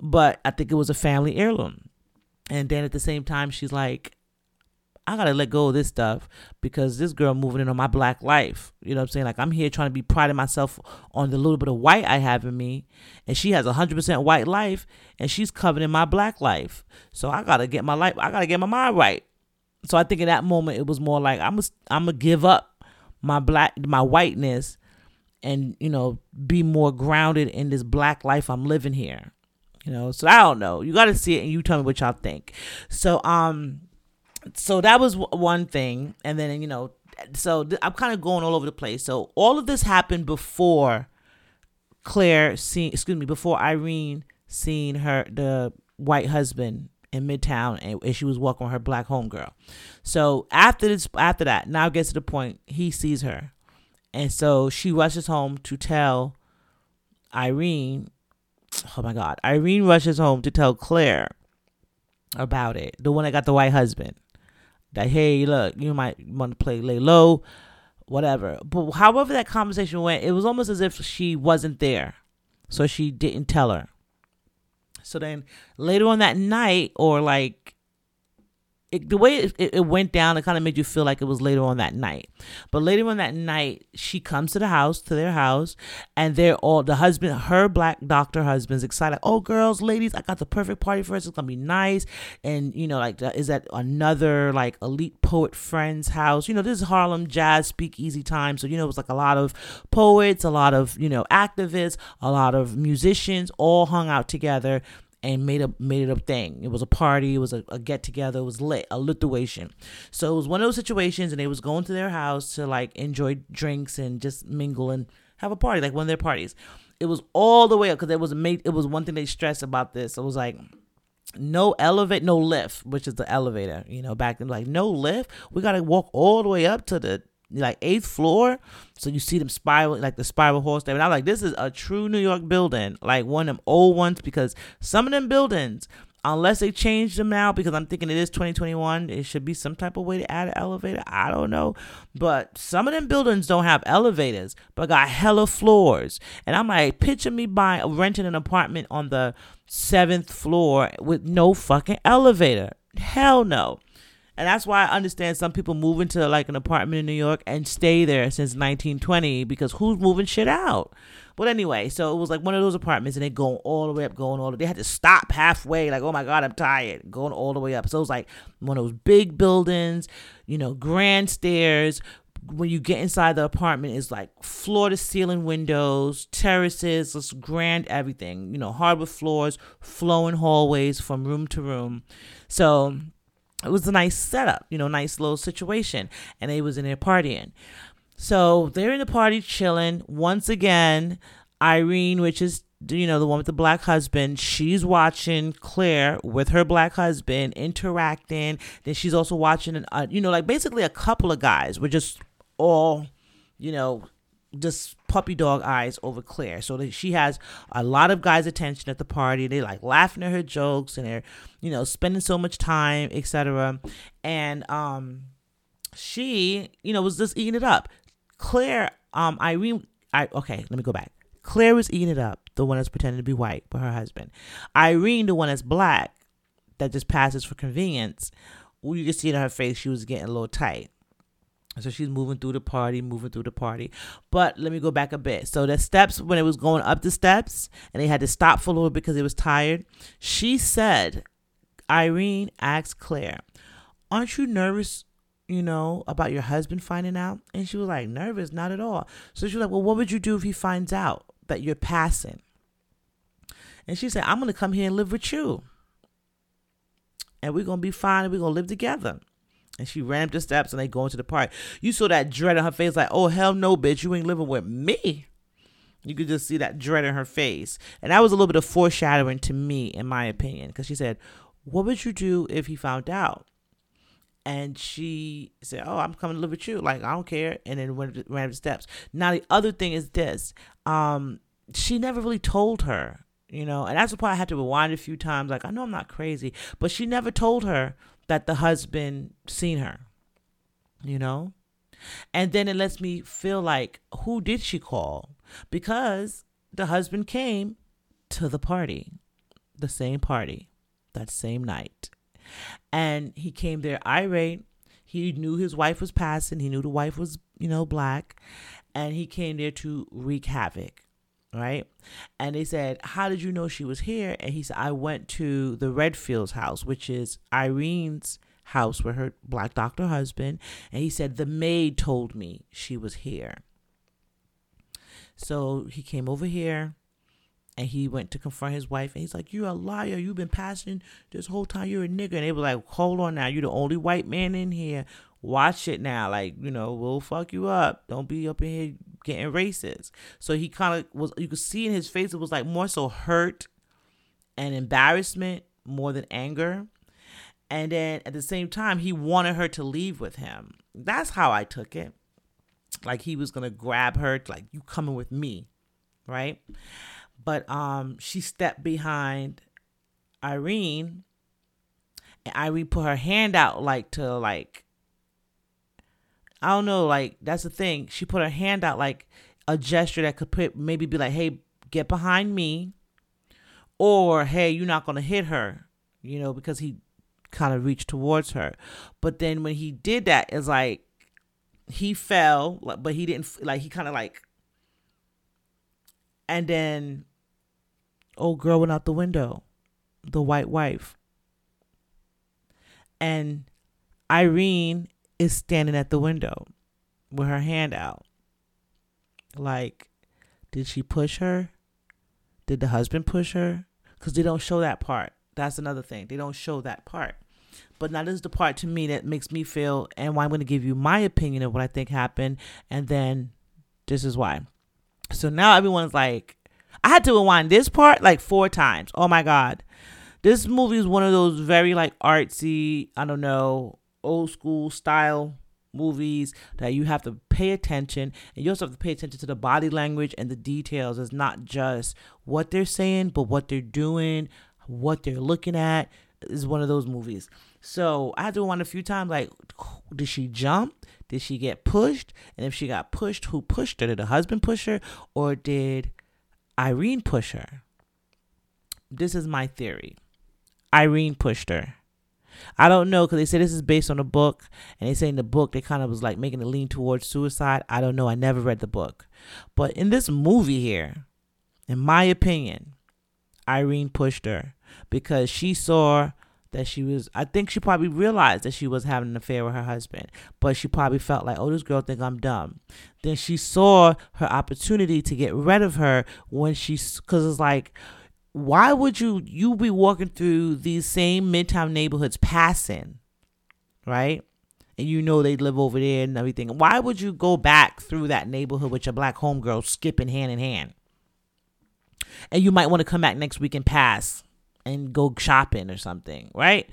But I think it was a family heirloom. And then at the same time, she's like, I gotta let go of this stuff because this girl moving in on my black life. You know what I'm saying? Like I'm here trying to be priding myself on the little bit of white I have in me, and she has a hundred percent white life, and she's covering my black life. So I gotta get my life. I gotta get my mind right. So I think in that moment it was more like I'm a, I'm gonna give up my black my whiteness, and you know be more grounded in this black life I'm living here. You know, so I don't know. You got to see it and you tell me what y'all think. So um so that was one thing, and then you know, so th- I'm kind of going all over the place. So all of this happened before Claire seen, excuse me, before Irene seen her the white husband in Midtown, and, and she was walking with her black homegirl. So after this, after that, now gets to the point he sees her, and so she rushes home to tell Irene. Oh my God, Irene rushes home to tell Claire about it. The one that got the white husband. That hey, look, you might want to play lay low, whatever. But however that conversation went, it was almost as if she wasn't there, so she didn't tell her. So then later on that night, or like it, the way it, it went down, it kind of made you feel like it was later on that night. But later on that night, she comes to the house, to their house, and they're all the husband, her black doctor husband's excited. Oh, girls, ladies, I got the perfect party for us. It's gonna be nice. And you know, like, is that another like elite poet friend's house? You know, this is Harlem jazz speakeasy time, so you know, it was like a lot of poets, a lot of you know activists, a lot of musicians, all hung out together and made a made it a thing. It was a party. It was a, a get together. It was lit, a lituation. So it was one of those situations, and they was going to their house to like enjoy drinks and just mingle and have a party, like one of their parties. It was all the way up because it was made. It was one thing they stressed about this. It was like no elevate, no lift, which is the elevator. You know, back then, like no lift. We gotta walk all the way up to the like eighth floor. So you see them spiral like the spiral horse there. And I'm like, this is a true New York building, like one of them old ones, because some of them buildings, unless they change them now, because I'm thinking it is 2021, it should be some type of way to add an elevator. I don't know. But some of them buildings don't have elevators, but got hella floors. And I'm like, picture me buying renting an apartment on the seventh floor with no fucking elevator. Hell no. And that's why I understand some people move into like an apartment in New York and stay there since 1920 because who's moving shit out? But anyway, so it was like one of those apartments and they going all the way up, going all the way. They had to stop halfway, like, oh my God, I'm tired, going all the way up. So it was like one of those big buildings, you know, grand stairs. When you get inside the apartment, is like floor to ceiling windows, terraces, just grand everything, you know, hardwood floors, flowing hallways from room to room. So it was a nice setup, you know, nice little situation. And they was in there partying. So they're in the party chilling. Once again, Irene, which is you know the one with the black husband, she's watching Claire with her black husband interacting. Then she's also watching, uh, you know, like basically a couple of guys were just all, you know, just puppy dog eyes over Claire. So that she has a lot of guys' attention at the party. They like laughing at her jokes and they're, you know, spending so much time, etc. And um she, you know, was just eating it up. Claire, um, Irene I okay, let me go back. Claire was eating it up, the one that's pretending to be white, but her husband. Irene, the one that's black, that just passes for convenience. Well, you can see in her face, she was getting a little tight. So she's moving through the party, moving through the party. But let me go back a bit. So the steps, when it was going up the steps, and they had to stop for a little because it was tired, she said, Irene asked Claire, Aren't you nervous, you know, about your husband finding out? And she was like, Nervous? Not at all. So she was like, Well, what would you do if he finds out that you're passing? And she said, I'm going to come here and live with you. And we're going to be fine and we're going to live together. And she ran up the steps and they go into the park. You saw that dread on her face, like, oh hell no, bitch, you ain't living with me. You could just see that dread in her face. And that was a little bit of foreshadowing to me, in my opinion, because she said, What would you do if he found out? And she said, Oh, I'm coming to live with you. Like, I don't care. And then went ran up the steps. Now, the other thing is this um, she never really told her, you know, and that's the part I had to rewind a few times. Like, I know I'm not crazy, but she never told her that the husband seen her, you know? And then it lets me feel like, who did she call? Because the husband came to the party, the same party, that same night. And he came there irate. He knew his wife was passing. He knew the wife was, you know, black. And he came there to wreak havoc right? And they said, How did you know she was here? And he said, I went to the Redfield's house, which is Irene's house with her black doctor husband. And he said, The maid told me she was here. So he came over here And he went to confront his wife, and he's like, "You're a liar. You've been passing this whole time. You're a nigga." And they were like, "Hold on now. You're the only white man in here. Watch it now. Like, you know, we'll fuck you up. Don't be up in here getting racist." So he kind of was. You could see in his face it was like more so hurt and embarrassment more than anger. And then at the same time, he wanted her to leave with him. That's how I took it. Like he was gonna grab her, like you coming with me, right? But um, she stepped behind Irene, and Irene put her hand out like to like I don't know, like that's the thing. She put her hand out like a gesture that could put maybe be like, "Hey, get behind me," or "Hey, you're not gonna hit her," you know, because he kind of reached towards her. But then when he did that, it's like he fell, but he didn't like he kind of like, and then old girl went out the window, the white wife, and Irene is standing at the window with her hand out. Like, did she push her? Did the husband push her? Because they don't show that part. That's another thing. They don't show that part. But now this is the part to me that makes me feel, and why I'm going to give you my opinion of what I think happened, and then this is why. So now everyone's like, I had to rewind this part like four times. Oh my god, this movie is one of those very like artsy, I don't know, old school style movies that you have to pay attention and you also have to pay attention to the body language and the details. It's not just what they're saying but what they're doing what they're looking at. Is one of those movies. So i had to rewind a few times like did she jump? Did she get pushed? And if she got pushed who pushed her? Did the husband push her? Or did irene push her? This is my theory. Irene pushed her I don't know because they say this is based on a book, and they say in the book they kind of was like making a lean towards suicide. I don't know. I never read the book, but in this movie here, in my opinion, Irene pushed her because she saw that she was I think she probably realized that she was having an affair with her husband, but she probably felt like, "Oh, this girl think I'm dumb." Then she saw her opportunity to get rid of her when she cuz it's like why would you you be walking through these same midtown neighborhoods passing right? And you know they live over there and everything. Why would you go back through that neighborhood with your black homegirl skipping hand in hand? And you might want to come back next week and pass and go shopping or something right?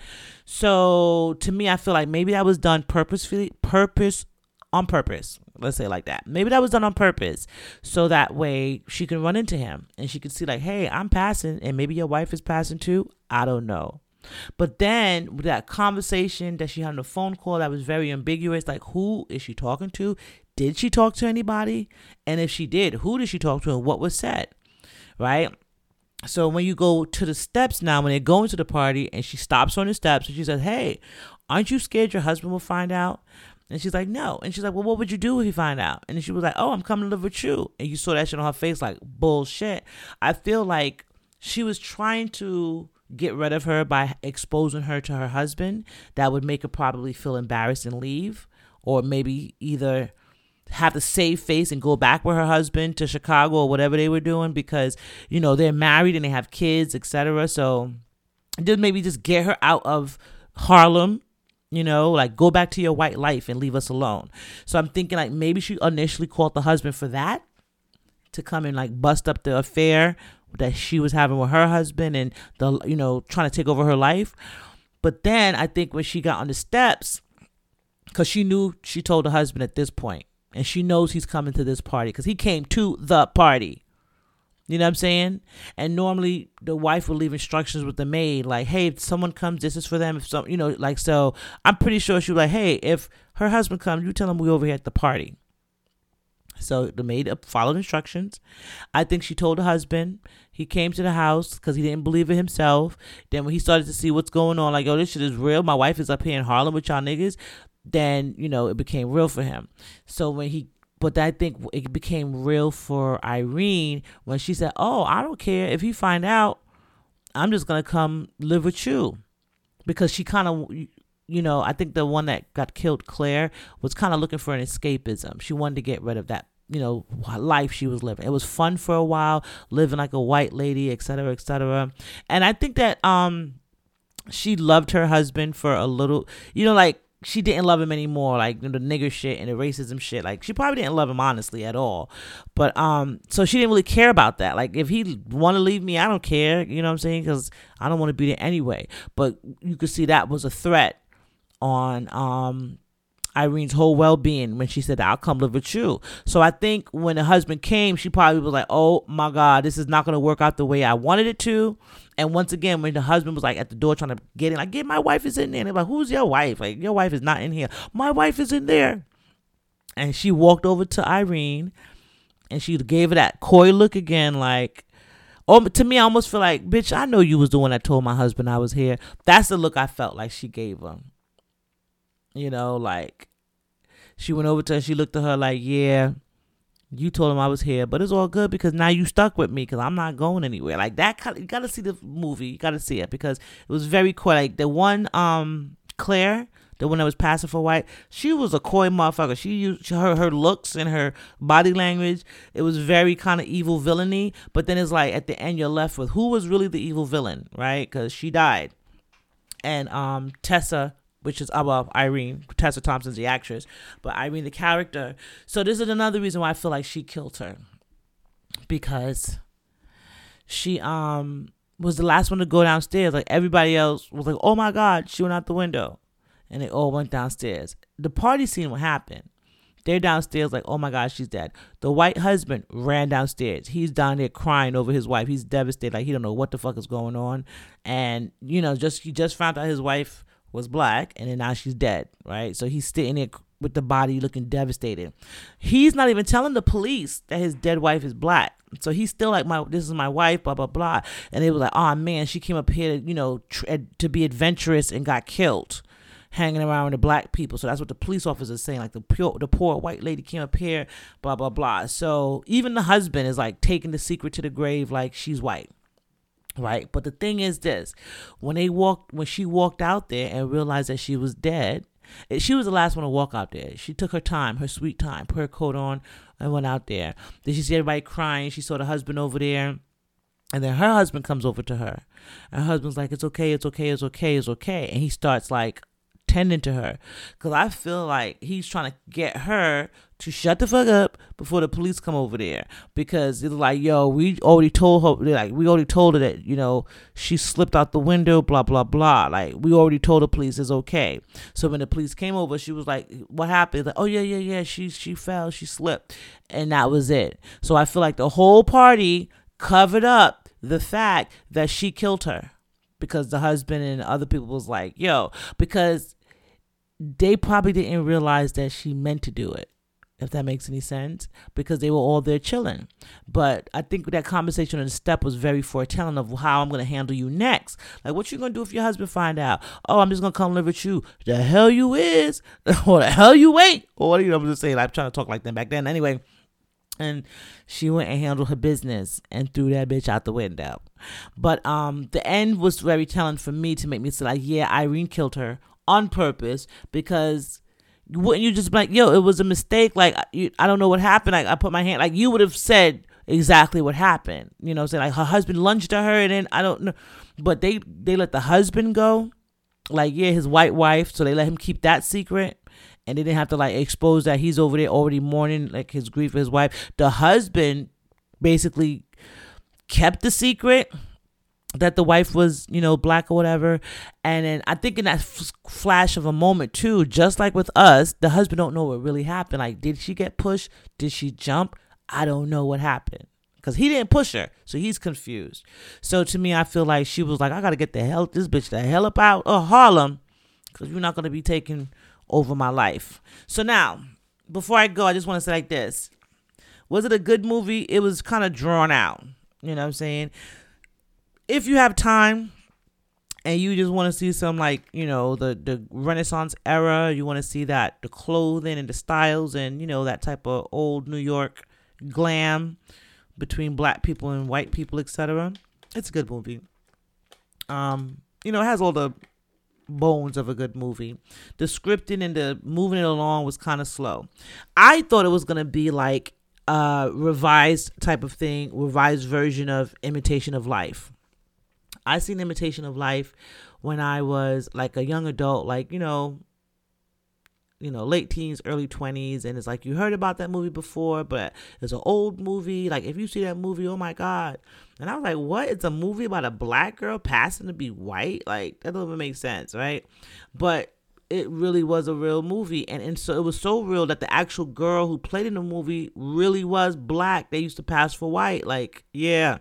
So to me i feel like maybe that was done purposefully purpose on purpose. Let's say like that. Maybe that was done on purpose so that way she can run into him and she can see like, "Hey, I'm passing and maybe your wife is passing too." I don't know. But then that conversation that she had on the phone call that was very ambiguous, like who is she talking to? Did she talk to anybody? And if she did, who did she talk to and what was said? Right? So when you go to the steps now, when they're going to the party and she stops on the steps and she says, Hey, aren't you scared your husband will find out? And she's like, no. And she's like, well, what would you do if he find out? And she was like, oh, I'm coming to live with you. And you saw that shit on her face like, bullshit. I feel like she was trying to get rid of her by exposing her to her husband. That would make her probably feel embarrassed and leave. Or maybe either have to save face and go back with her husband to Chicago or whatever they were doing because, you know, they're married and they have kids, etc. So just maybe just get her out of Harlem you know like go back to your white life and leave us alone. So i'm thinking like maybe she initially called the husband for that to come and like bust up the affair that she was having with her husband and the you know trying to take over her life. But then i think when she got on the steps because she knew she told her husband at this point and she knows he's coming to this party because he came to the party you know what I'm saying? And normally the wife will leave instructions with the maid, like, "Hey, if someone comes, this is for them." If some, you know, like, so I'm pretty sure she was like, "Hey, if her husband comes, you tell him we over here at the party." So the maid followed instructions. I think she told the husband. He came to the house because he didn't believe it himself. Then when he started to see what's going on, like, "Oh, this shit is real. My wife is up here in Harlem with y'all niggas." Then you know it became real for him. So when he but I think it became real for Irene when she said, "Oh, I don't care if you find out. I'm just gonna come live with you," because she kind of, you know, I think the one that got killed, Claire, was kind of looking for an escapism. She wanted to get rid of that you know life she was living. It was fun for a while, living like a white lady, etc., etc. And I think that um she loved her husband for a little, you know, like she didn't love him anymore, like the nigger shit and the racism shit. Like she probably didn't love him honestly at all. But um, so she didn't really care about that. Like if he want to leave me, I don't care. You know what I'm saying? Because I don't want to be there anyway. But you could see that was a threat on um Irene's whole well being when she said, I'll come live with you. So I think when the husband came, she probably was like, Oh my God, this is not going to work out the way I wanted it to. And once again, when the husband was like at the door trying to get in, like, get my wife is in there. And they're like, Who's your wife? Like, your wife is not in here. My wife is in there. And she walked over to Irene and she gave her that coy look again, like, Oh, to me, I almost feel like, bitch, I know you was the one that told my husband I was here. That's the look I felt like she gave him. You know, like she went over to her, she looked at her like, yeah, you told him I was here, but it's all good because now you stuck with me because I'm not going anywhere. Like that, kind of, you gotta see the movie, you gotta see it because it was very cool. Like the one, um, Claire, the one that was passing for white, she was a coy motherfucker. She used her her looks and her body language. It was very kind of evil villainy. But then it's like at the end, you're left with who was really the evil villain, right? Because she died, and um, Tessa which is above Irene. Tessa Thompson's the actress, but Irene the character. So this is another reason why I feel like she killed her because she um was the last one to go downstairs. Like everybody else was like, "Oh my God!" She went out the window, and they all went downstairs. The party scene what happened. They're downstairs like, oh my God, she's dead. The white husband ran downstairs. He's down there crying over his wife. He's devastated, like he don't know what the fuck is going on. And you know, just he just found out his wife was black and then now she's dead, right? So he's sitting there with the body looking devastated. He's not even telling the police that his dead wife is black. So he's still like, my this is my wife, blah blah blah. And they was like, oh man, she came up here, to, you know, tr- to be adventurous and got killed, hanging around with the black people. So that's what the police officer is saying. Like the pure, the poor white lady came up here, blah blah blah. So even the husband is like taking the secret to the grave, like she's white right? But the thing is this when they walked when she walked out there and realized that she was dead she was the last one to walk out there. She took her time her sweet time put her coat on and went out there. Then she see everybody crying. She saw the husband over there. And then her husband comes over to her. And her husband's like it's okay it's okay it's okay it's okay. And he starts like tending to her. Because I feel like he's trying to get her to shut the fuck up before the police come over there. Because it's like yo we already told her like we already told her that you know she slipped out the window blah blah blah. Like we already told the police it's okay. So when the police came over she was like what happened? Like oh yeah yeah yeah she she fell she slipped. And that was it. So I feel like the whole party covered up the fact that she killed her. Because the husband and other people was like yo because they probably didn't realize that she meant to do it if that makes any sense because they were all there chilling. But i think that conversation on the step was very foretelling of how i'm going to handle you next. Like what you going to do if your husband find out? Oh i'm just going to come live with you. The hell you is or the hell you ain't or what are you know i'm just saying i'm trying to talk like that back then. Anyway and she went and handled her business and threw that bitch out the window. But um, the end was very telling for me to make me say like, yeah, Irene killed her on purpose because wouldn't you just be like, yo, it was a mistake. Like, I don't know what happened. Like, I put my hand, like, you would have said exactly what happened. You know, saying like her husband lunged at her and then I don't know. But they, they let the husband go. Like, yeah, his white wife. So they let him keep that secret. And they didn't have to like expose that he's over there already mourning like his grief for his wife. The husband basically kept the secret that the wife was, you know, black or whatever. And then I think in that f- flash of a moment too, just like with us, the husband don't know what really happened. Like, did she get pushed? Did she jump? I don't know what happened because he didn't push her, so he's confused. So to me, I feel like she was like, I gotta get the hell this bitch the hell up out of Harlem because you're not gonna be taking over my life. So now, before I go, I just want to say like this: Was it a good movie? It was kind of drawn out. You know what I'm saying? If you have time and you just want to see some like you know the the renaissance era you want to see that the clothing and the styles and you know that type of old new york glam between black people and white people etc it's a good movie. Um you know it has all the bones of a good movie. The scripting and the moving it along was kind of slow. I thought it was going to be like a revised type of thing, revised version of Imitation of Life. I seen Imitation of Life when I was like a young adult, like you know, you know, late teens, early twenties, and it's like you heard about that movie before, but it's an old movie. Like if you see that movie, oh my god! And I was like, what? It's a movie about a black girl passing to be white? Like that doesn't even make sense, right? But it really was a real movie and, and so it was so real that the actual girl who played in the movie really was black they used to pass for white like yeah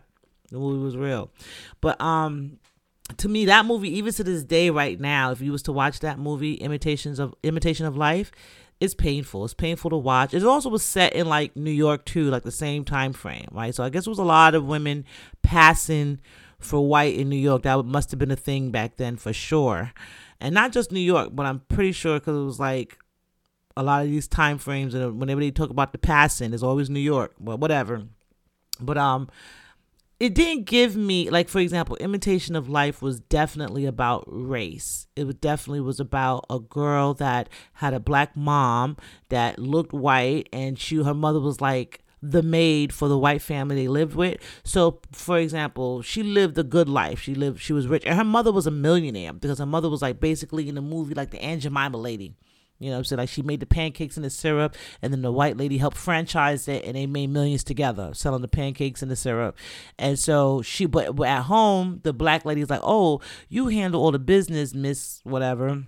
the movie was real. But um to me that movie even to this day right now if you was to watch that movie imitations of imitation of life it's painful. It's painful to watch. It also was set in like new york too like the same time frame right? So i guess it was a lot of women passing for white in new york. That must have been a thing back then for sure. And not just New York, but I'm pretty sure because it was like a lot of these time frames, and whenever they talk about the passing, it's always New York, but whatever. But um, it didn't give me like for example, Imitation of Life was definitely about race. It definitely was about a girl that had a black mom that looked white, and she her mother was like the maid for the white family they lived with. So, for example, she lived a good life. She lived, she was rich, and her mother was a millionaire because her mother was like basically in the movie like the Aunt Jemima lady. You know, so like she made the pancakes and the syrup, and then the white lady helped franchise it, and they made millions together selling the pancakes and the syrup. And so she, but at home, the black lady's like, "Oh, you handle all the business, Miss whatever."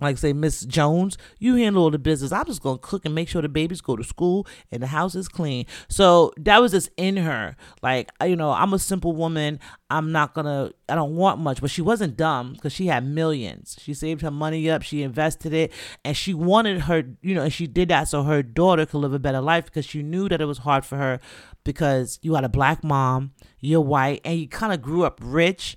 Like say miss jones you handle all the business. I'm just gonna cook and make sure the babies go to school and the house is clean. So that was just in her. Like you know i'm a simple woman. I'm not gonna i don't want much. But she wasn't dumb because she had millions. She saved her money up. She invested it. And she wanted her you know and she did that so her daughter could live a better life because she knew that it was hard for her because you had a black mom you're white and you kind of grew up rich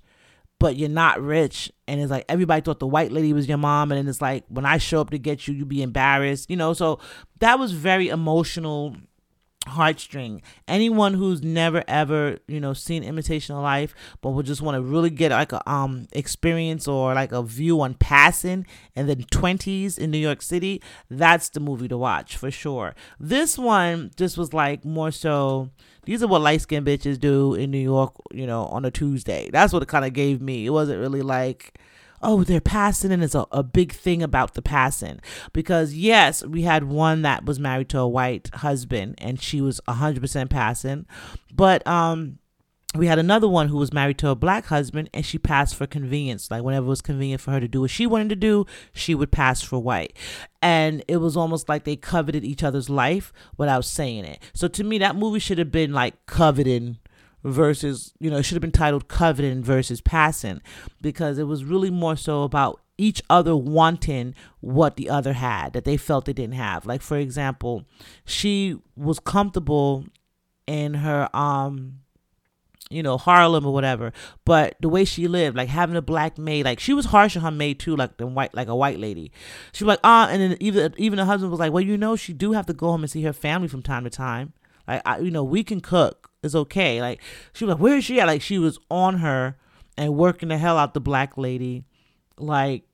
but you're not rich. And it's like everybody thought the white lady was your mom. And it's like when I show up to get you, you'd be embarrassed, you know? So that was very emotional heartstring. Anyone who's never ever, you know, seen Imitation of Life, but would just want to really get like a um experience or like a view on passing in the twenties in New York City, that's the movie to watch for sure. This one just was like more so these are what light skinned bitches do in New York, you know, on a Tuesday. That's what it kind of gave me. It wasn't really like, oh, they're passing and it's a, a big thing about the passing. Because, yes, we had one that was married to a white husband and she was 100% passing. But, um, we had another one who was married to a black husband and she passed for convenience. Like whenever it was convenient for her to do what she wanted to do, she would pass for white. And it was almost like they coveted each other's life without saying it. So to me, that movie should have been like coveting versus, you know, it should have been titled coveting versus passing because it was really more so about each other wanting what the other had that they felt they didn't have. Like for example, she was comfortable in her um you know, Harlem or whatever. But the way she lived, like having a black maid, like she was harsh on her maid too, like the white, like a white lady. She was like, ah, and then even even the husband was like, well, you know, she do have to go home and see her family from time to time. Like, I, you know, we can cook. It's okay. Like she was like, where is she at? Like she was on her and working the hell out the black lady, like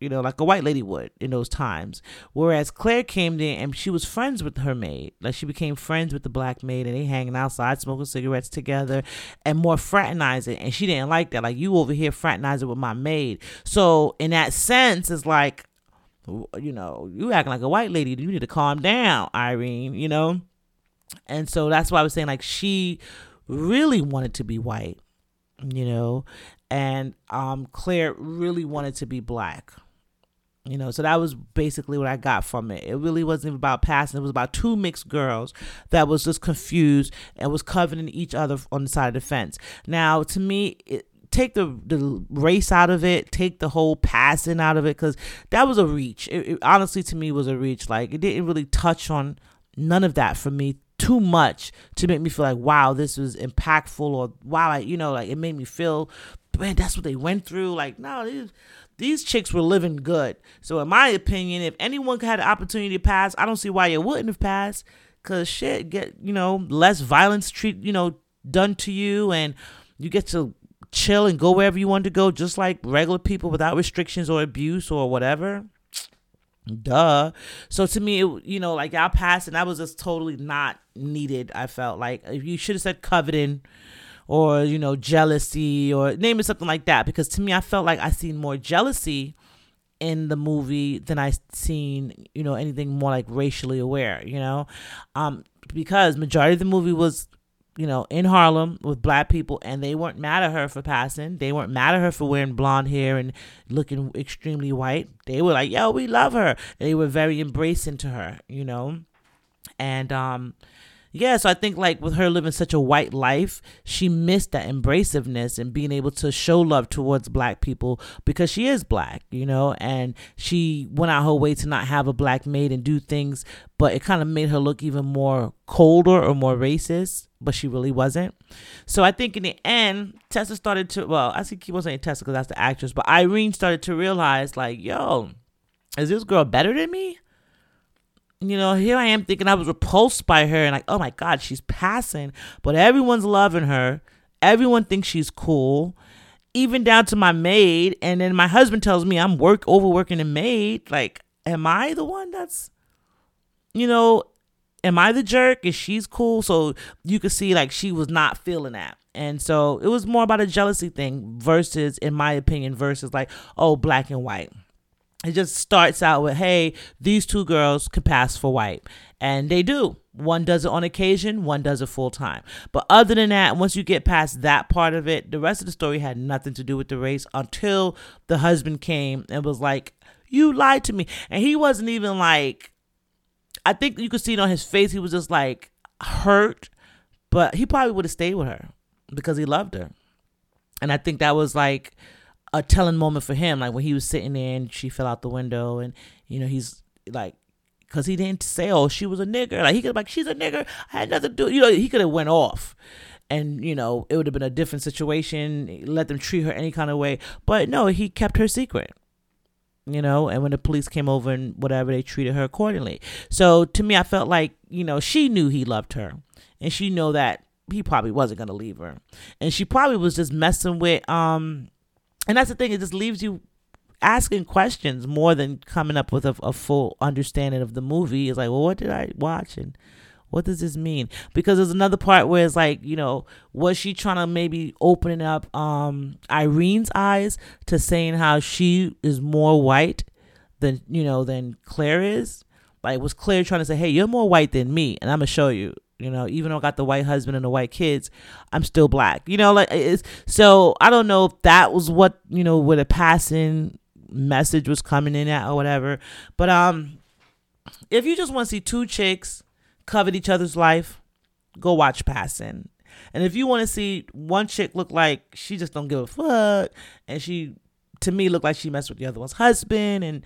you know, like a white lady would in those times. Whereas Claire came in and she was friends with her maid. Like she became friends with the black maid and they hanging outside smoking cigarettes together and more fraternizing. And she didn't like that. Like you over here fraternizing with my maid. So in that sense, it's like, you know, you acting like a white lady. You need to calm down, Irene, you know? And so that's why I was saying like she really wanted to be white, you know, and um Claire really wanted to be black you know, so that was basically what I got from it. It really wasn't about passing. It was about two mixed girls that was just confused and was coveting each other on the side of the fence. Now, to me, it, take the the race out of it, take the whole passing out of it, because that was a reach. It, it, honestly, to me, was a reach. Like it didn't really touch on none of that for me too much to make me feel like wow, this was impactful or wow, I, you know, like it made me feel man, that's what they went through. Like no, these chicks were living good. So in my opinion, if anyone had the opportunity to pass, I don't see why you wouldn't have passed. Cause shit, get you know less violence treat you know done to you, and you get to chill and go wherever you want to go, just like regular people without restrictions or abuse or whatever. Duh. So to me, it, you know, like y'all passed, and that was just totally not needed. I felt like you should have said coveting, or you know, jealousy, or name it something like that. Because to me, I felt like I seen more jealousy in the movie than I seen, you know, anything more like racially aware. You know, um, because majority of the movie was you know, in Harlem with black people, and they weren't mad at her for passing. They weren't mad at her for wearing blonde hair and looking extremely white. They were like, "Yo, we love her." They were very embracing to her, you know, and um, yeah, so I think like with her living such a white life, she missed that embraciveness and being able to show love towards black people because she is black, you know, and she went out her way to not have a black maid and do things, but it kind of made her look even more colder or more racist, but she really wasn't. So I think in the end, Tessa started to, well, I think he wasn't Tessa because that's the actress, but Irene started to realize like, yo, is this girl better than me? you know, here I am thinking I was repulsed by her and like, oh my God, she's passing. But everyone's loving her. Everyone thinks she's cool, even down to my maid. And then my husband tells me I'm work overworking a maid. Like, am I the one that's, you know, am I the jerk? Is she's cool? So you could see like she was not feeling that. And so it was more about a jealousy thing versus, in my opinion, versus like, oh, black and white it just starts out with hey these two girls could pass for white and they do one does it on occasion one does it full time but other than that once you get past that part of it the rest of the story had nothing to do with the race until the husband came and was like you lied to me and he wasn't even like i think you could see it on his face he was just like hurt but he probably would have stayed with her because he loved her and i think that was like a telling moment for him, like when he was sitting there and she fell out the window, and you know he's like, because he didn't say, "Oh, she was a nigger." Like he could have like, "She's a nigger." I had nothing to do. You know, he could have went off, and you know it would have been a different situation. Let them treat her any kind of way, but no, he kept her secret. You know, and when the police came over and whatever, they treated her accordingly. So to me, I felt like you know she knew he loved her, and she knew that he probably wasn't gonna leave her, and she probably was just messing with um and that's the thing it just leaves you asking questions more than coming up with a, a full understanding of the movie. It's like well what did i watch? And what does this mean? Because there's another part where it's like you know was she trying to maybe opening up um irene's eyes to saying how she is more white than you know than claire is? Like was claire trying to say hey you're more white than me and i'm gonna show you you know? Even though i got the white husband and the white kids i'm still black you know? Like it's so i don't know if that was what you know where the passing message was coming in at or whatever but um if you just want to see two chicks covet each other's life go watch passing and if you want to see one chick look like she just don't give a fuck and she to me looked like she messed with the other one's husband and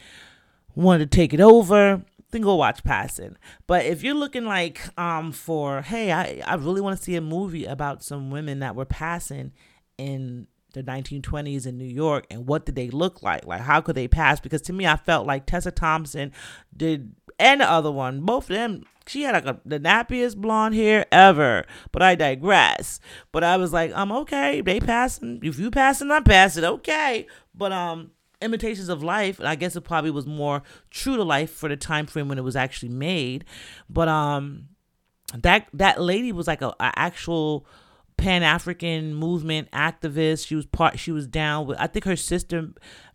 wanted to take it over then go watch Passing. But if you're looking like um for hey, I I really want to see a movie about some women that were passing in the 1920s in New York and what did they look like? Like how could they pass? Because to me, I felt like Tessa Thompson did, and the other one, both of them. She had like a, the nappiest blonde hair ever. But I digress. But I was like, um, okay, they passing. If you passing, I'm passing. Okay. But um, imitations of life and i guess it probably was more true to life for the time frame when it was actually made but um that that lady was like a, a actual pan-african movement activist she was part she was down with i think her sister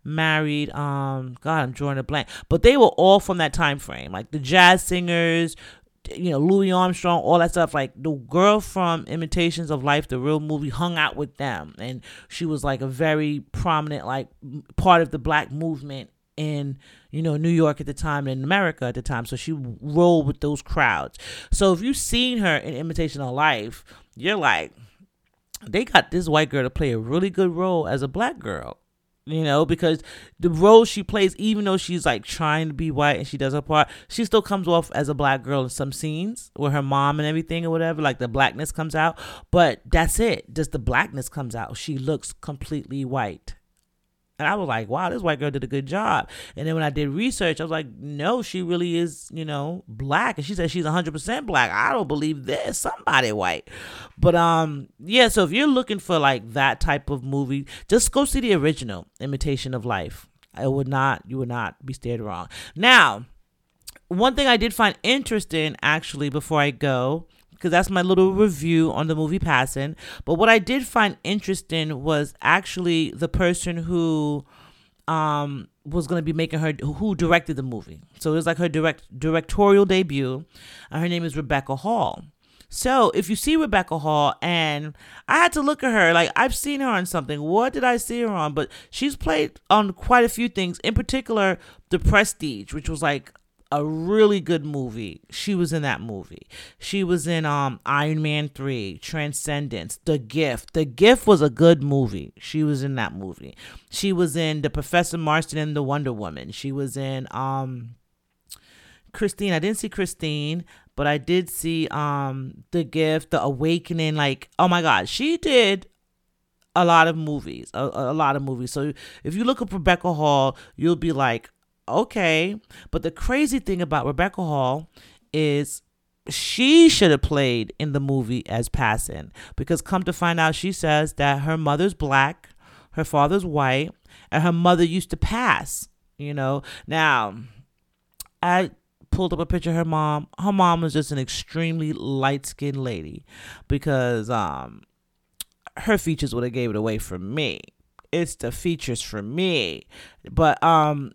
married um god i'm drawing a blank but they were all from that time frame like the jazz singers you know Louis Armstrong, all that stuff. Like the girl from Imitations of Life, the real movie, hung out with them, and she was like a very prominent like part of the black movement in you know New York at the time and America at the time. So she rolled with those crowds. So if you've seen her in Imitation of Life, you're like, they got this white girl to play a really good role as a black girl you know, because the role she plays, even though she's like trying to be white and she does her part, she still comes off as a black girl in some scenes with her mom and everything or whatever. Like the blackness comes out, but that's it. Just the blackness comes out. She looks completely white. And I was like, wow, this white girl did a good job. And then when I did research, I was like, no, she really is, you know, black. And she said she's 100% black. I don't believe there's somebody white. But um, yeah, so if you're looking for like that type of movie, just go see the original Imitation of Life. It would not. You would not be steered wrong. Now, one thing I did find interesting actually before I go because that's my little review on the movie Passing. But what I did find interesting was actually the person who um was going to be making her who directed the movie. So it was like her direct directorial debut. Her name is Rebecca Hall. So if you see Rebecca Hall, and I had to look at her, like I've seen her on something. What did I see her on? But she's played on quite a few things, in particular, The Prestige, which was like a really good movie. She was in that movie. She was in um Iron Man 3, Transcendence, The Gift. The Gift was a good movie. She was in that movie. She was in The Professor Marston and the Wonder Woman. She was in um Christine. I didn't see Christine, but I did see um The Gift, The Awakening like oh my god, she did a lot of movies, a, a lot of movies. So if you look up Rebecca Hall, you'll be like, okay. But the crazy thing about Rebecca Hall is she should have played in the movie as passing because come to find out she says that her mother's black her father's white and her mother used to pass you know? Now i pulled up a picture of her mom. Her mom was just an extremely light-skinned lady because um her features would have gave it away for me. It's the features for me. But um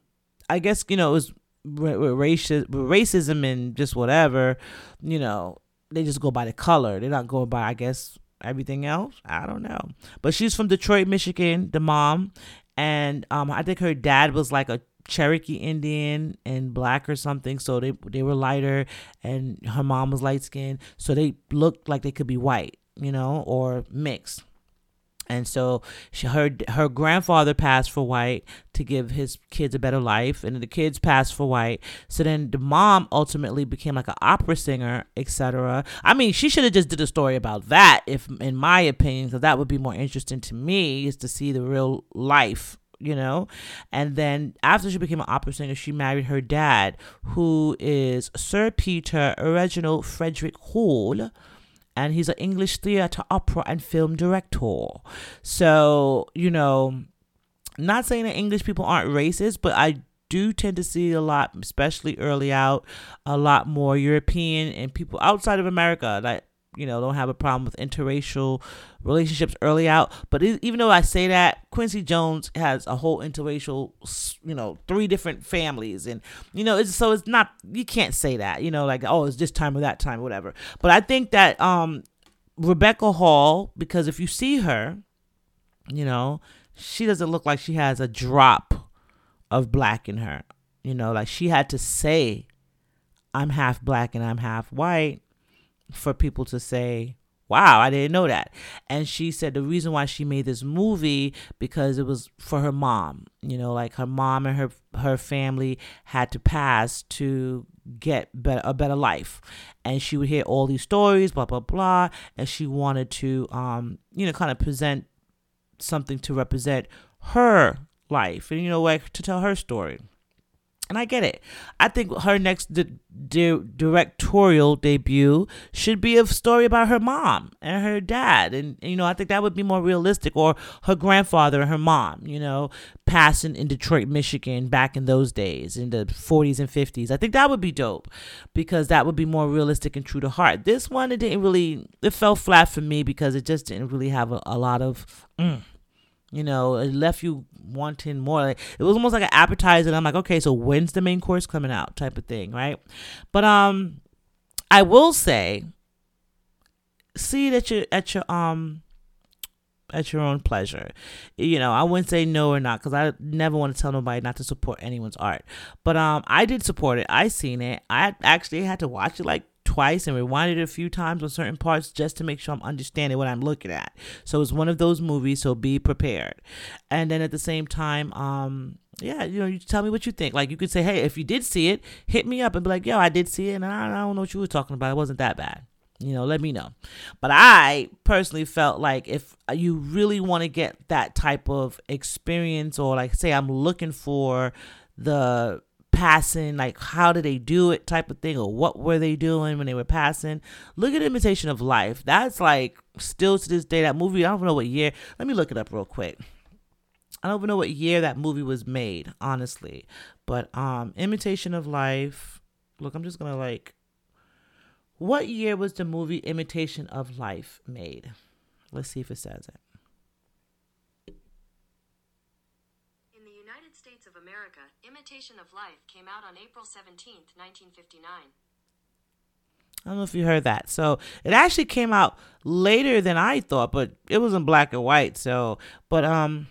I guess you know it was racism, racism and just whatever. You know, they just go by the color. They're not going by, I guess, everything else. I don't know. But she's from Detroit, Michigan. The mom, and um, I think her dad was like a Cherokee Indian and black or something. So they they were lighter, and her mom was light skinned. So they looked like they could be white, you know, or mixed and so she her her grandfather passed for white to give his kids a better life and the kids passed for white. So then the mom ultimately became like an opera singer etc i mean she should have just did a story about that if in my opinion because that would be more interesting to me is to see the real life you know? And then after she became an opera singer she married her dad who is sir peter reginald frederick hall and he's an English theater, opera, and film director. So, you know, not saying that English people aren't racist, but I do tend to see a lot, especially early out, a lot more European and people outside of America that you know don't have a problem with interracial relationships early out. But even though i say that quincy jones has a whole interracial you know three different families. And you know it's so it's not you can't say that you know like oh it's this time or that time or whatever. But i think that um rebecca hall because if you see her you know she doesn't look like she has a drop of black in her. You know like she had to say i'm half black and i'm half white for people to say, wow, I didn't know that. And she said the reason why she made this movie because it was for her mom. You know, like her mom and her her family had to pass to get better, a better life. And she would hear all these stories, blah blah blah, and she wanted to um, you know, kind of present something to represent her life and you know like to tell her story and I get it. I think her next di- di- directorial debut should be a story about her mom and her dad. And, you know, I think that would be more realistic. Or her grandfather and her mom, you know, passing in Detroit, Michigan back in those days, in the 40s and 50s. I think that would be dope because that would be more realistic and true to heart. This one, it didn't really, it fell flat for me because it just didn't really have a, a lot of. Mm, you know, it left you wanting more. Like it was almost like an appetizer. I'm like, okay, so when's the main course coming out? Type of thing, right? But um, I will say, see it at your at your um at your own pleasure. You know, I wouldn't say no or not because I never want to tell nobody not to support anyone's art. But um, I did support it. I seen it. I actually had to watch it like twice and rewind it a few times on certain parts just to make sure I'm understanding what I'm looking at. So it's one of those movies, so be prepared. And then at the same time, um, yeah, you know, you tell me what you think. Like you could say, hey, if you did see it, hit me up and be like, yo, I did see it, and I, I don't know what you were talking about. It wasn't that bad. You know, let me know. But I personally felt like if you really want to get that type of experience, or like say I'm looking for the passing, like how did they do it type of thing, or what were they doing when they were passing. Look at Imitation of Life. That's like still to this day, that movie, I don't know what year. Let me look it up real quick. I don't even know what year that movie was made, honestly. But um Imitation of Life. Look, I'm just gonna like what year was the movie Imitation of Life made? Let's see if it says it. In the United States of America, Imitation of Life came out on April 17th, 1959. I don't know if you heard that. So it actually came out later than I thought, but it was in black and white. So, but um,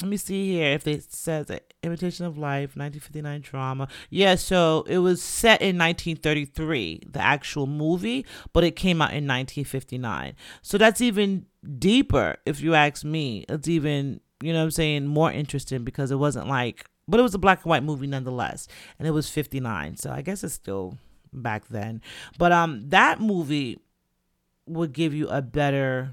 let me see here if it says it. Imitation of Life, 1959 drama. Yeah, so it was set in 1933, the actual movie, but it came out in 1959. So that's even deeper, if you ask me. It's even, you know I'm saying, more interesting because it wasn't like, but it was a black and white movie nonetheless. And it was 59. So I guess it's still back then. But um that movie would give you a better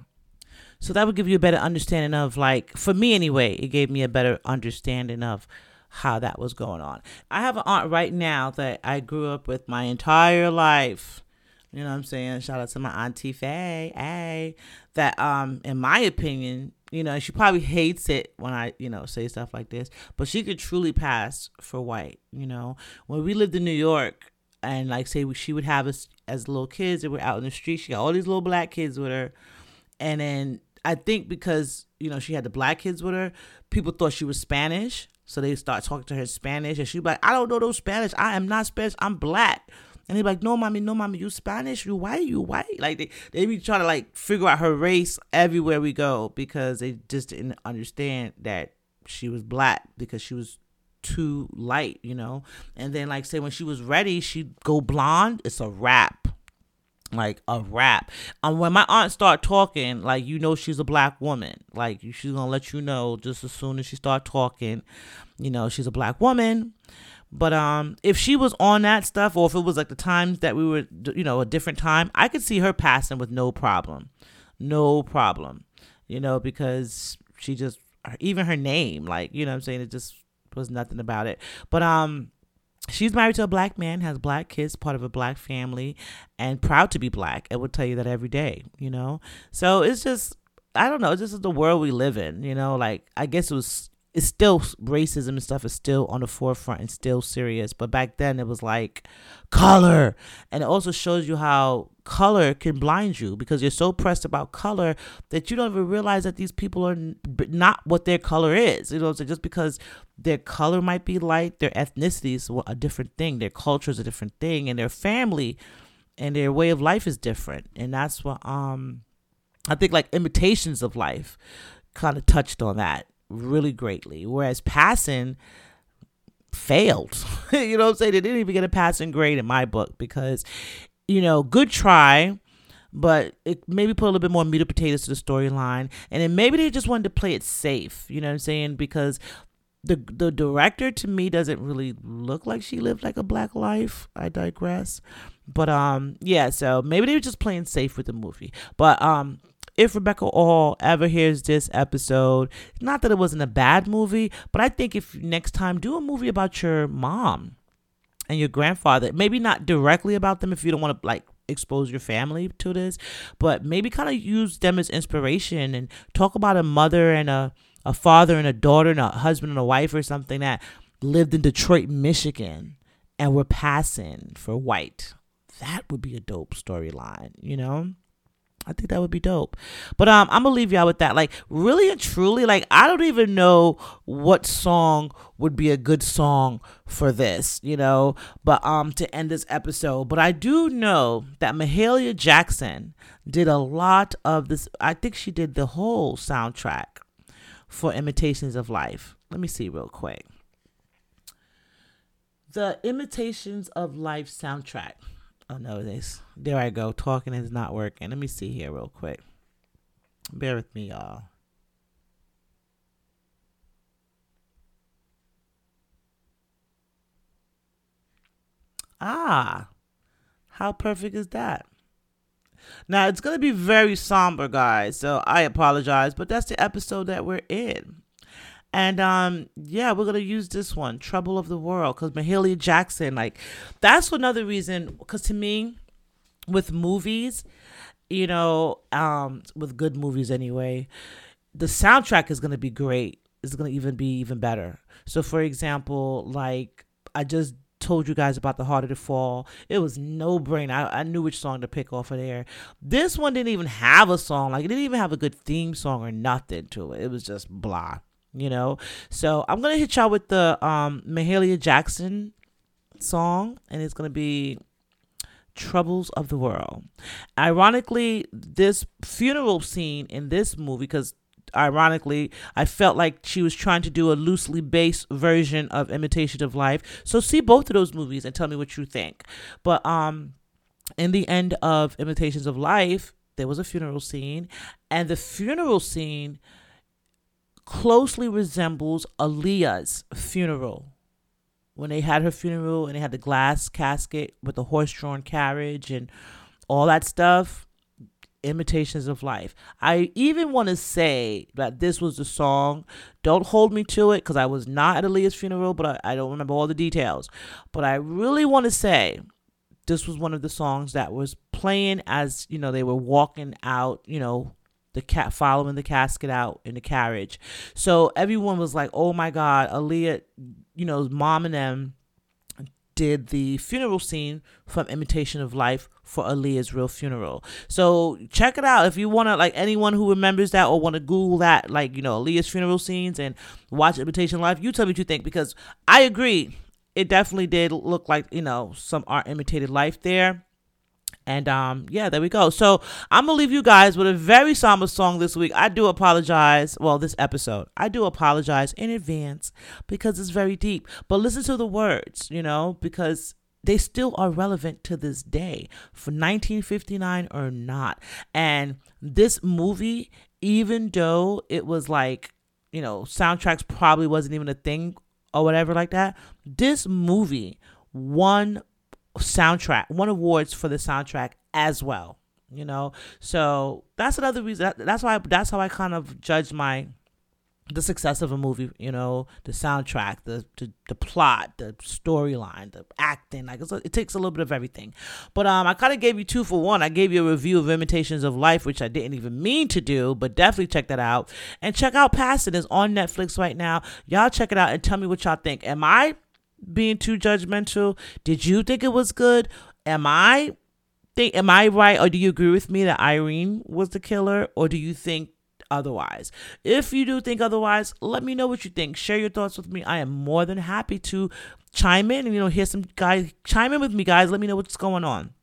so that would give you a better understanding of like for me anyway, it gave me a better understanding of how that was going on. I have an aunt right now that I grew up with my entire life. You know what I'm saying? Shout out to my auntie Faye. Hey, that um in my opinion, you know, she probably hates it when I, you know, say stuff like this, but she could truly pass for white, you know. When we lived in New York, and like say she would have us as little kids that were out in the street. She got all these little black kids with her, and then I think because you know she had the black kids with her, people thought she was Spanish, so they start talking to her in Spanish, and she'd be like, "I don't know those Spanish. I am not Spanish. I'm black." And they're like, "No, mommy, no, mommy, you Spanish? You white? You white?" Like they they be trying to like figure out her race everywhere we go because they just didn't understand that she was black because she was too light, you know. And then like say when she was ready, she'd go blonde. It's a wrap. Like a wrap. And when my aunt start talking, like you know she's a black woman. Like she's gonna let you know just as soon as she start talking, you know, she's a black woman. But um, if she was on that stuff, or if it was like the times that we were, you know, a different time, I could see her passing with no problem, no problem, you know, because she just even her name, like you know, I'm saying it just was nothing about it. But um she's married to a black man, has black kids, part of a black family, and proud to be black. I would tell you that every day, you know? So it's just I don't know, this is the world we live in, you know, like I guess it was it's still racism and stuff is still on the forefront and still serious. But back then it was like color. And it also shows you how color can blind you because you're so pressed about color that you don't even realize that these people are not what their color is. You know, so just because their color might be light, their ethnicity is a different thing, their culture is a different thing, and their family and their way of life is different. And that's what um I think like imitations of life kind of touched on that really greatly. Whereas passing failed. you know what I'm saying? They didn't even get a passing grade in my book because, you know, good try, but it maybe put a little bit more meat and potatoes to the storyline. And then maybe they just wanted to play it safe. You know what I'm saying? Because the the director to me doesn't really look like she lived like a black life. I digress. But um yeah, so maybe they were just playing safe with the movie. But um if Rebecca Hall ever hears this episode, not that it wasn't a bad movie, but I think if next time do a movie about your mom and your grandfather, maybe not directly about them if you don't want to like expose your family to this, but maybe kind of use them as inspiration and talk about a mother and a a father and a daughter and a husband and a wife or something that lived in Detroit, Michigan and were passing for white. That would be a dope storyline, you know? I think that would be dope. But um, I'm gonna leave y'all with that. Like, really and truly, like I don't even know what song would be a good song for this, you know. But um, to end this episode, but I do know that Mahalia Jackson did a lot of this. I think she did the whole soundtrack for Imitations of Life. Let me see real quick. The Imitations of Life soundtrack Oh no, this. There I go. Talking is not working. Let me see here real quick. Bear with me, y'all. Ah, how perfect is that? Now it's gonna be very somber, guys. So I apologize, but that's the episode that we're in. And um, yeah, we're gonna use this one, "Trouble of the World," because Mahalia Jackson, like, that's another reason. Because to me, with movies, you know, um, with good movies anyway, the soundtrack is gonna be great. It's to even be even better. So, for example, like I just told you guys about the harder to fall it was no brain I, I knew which song to pick off of there this one didn't even have a song like it didn't even have a good theme song or nothing to it it was just blah you know so i'm gonna hit y'all with the um mahalia jackson song and it's gonna be troubles of the world ironically this funeral scene in this movie because ironically, I felt like she was trying to do a loosely based version of Imitation of Life. So see both of those movies and tell me what you think. But um in the end of Imitations of Life, there was a funeral scene, and the funeral scene closely resembles Aaliyah's funeral. When they had her funeral and they had the glass casket with the horse drawn carriage and all that stuff, imitations of life. I even want to say that this was the song. Don't hold me to it because I was not at Aaliyah's funeral, but I, I don't remember all the details. But I really want to say this was one of the songs that was playing as you know they were walking out. You know the cat following the casket out in the carriage. So everyone was like, "Oh my God, Aaliyah!" You know, mom and them did the funeral scene from Imitation of Life for Aaliyah's real funeral. So check it out if you want to, like anyone who remembers that or want to Google that, like, you know, Aaliyah's funeral scenes and watch Imitation of Life. You tell me what you think because I agree. It definitely did look like, you know, some art imitated life there. And um, yeah, there we go. So I'm gonna leave you guys with a very somber song this week. I do apologize. Well, this episode, I do apologize in advance because it's very deep. But listen to the words, you know, because they still are relevant to this day for 1959 or not. And this movie, even though it was like, you know, soundtracks probably wasn't even a thing or whatever like that, this movie won soundtrack, won awards for the soundtrack as well. You know, so that's another reason. That's why. That's how I kind of judge my the success of a movie, you know, the soundtrack, the the, the plot, the storyline, the acting, like it takes a little bit of everything. But um, I kind of gave you two for one. I gave you a review of Imitations of Life, which I didn't even mean to do, but definitely check that out. And check out Passing is on Netflix right now. Y'all check it out and tell me what y'all think. Am I being too judgmental? Did you think it was good? Am I think am I right or do you agree with me that Irene was the killer or do you think otherwise? If you do think otherwise, let me know what you think. Share your thoughts with me. I am more than happy to chime in and you know hear some guys chime in with me guys. Let me know what's going on.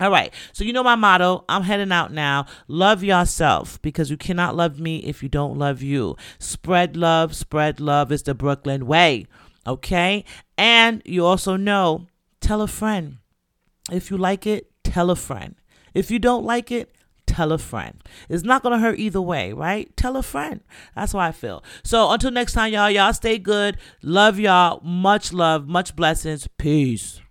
All right. So you know my motto. I'm heading out now. Love yourself because you cannot love me if you don't love you. Spread love, spread love is the Brooklyn way. Okay? And you also know, tell a friend. If you like it, tell a friend. If you don't like it, tell a friend. It's not going to hurt either way, right? Tell a friend. That's how I feel. So until next time, y'all, y'all stay good. Love y'all. Much love, much blessings. Peace.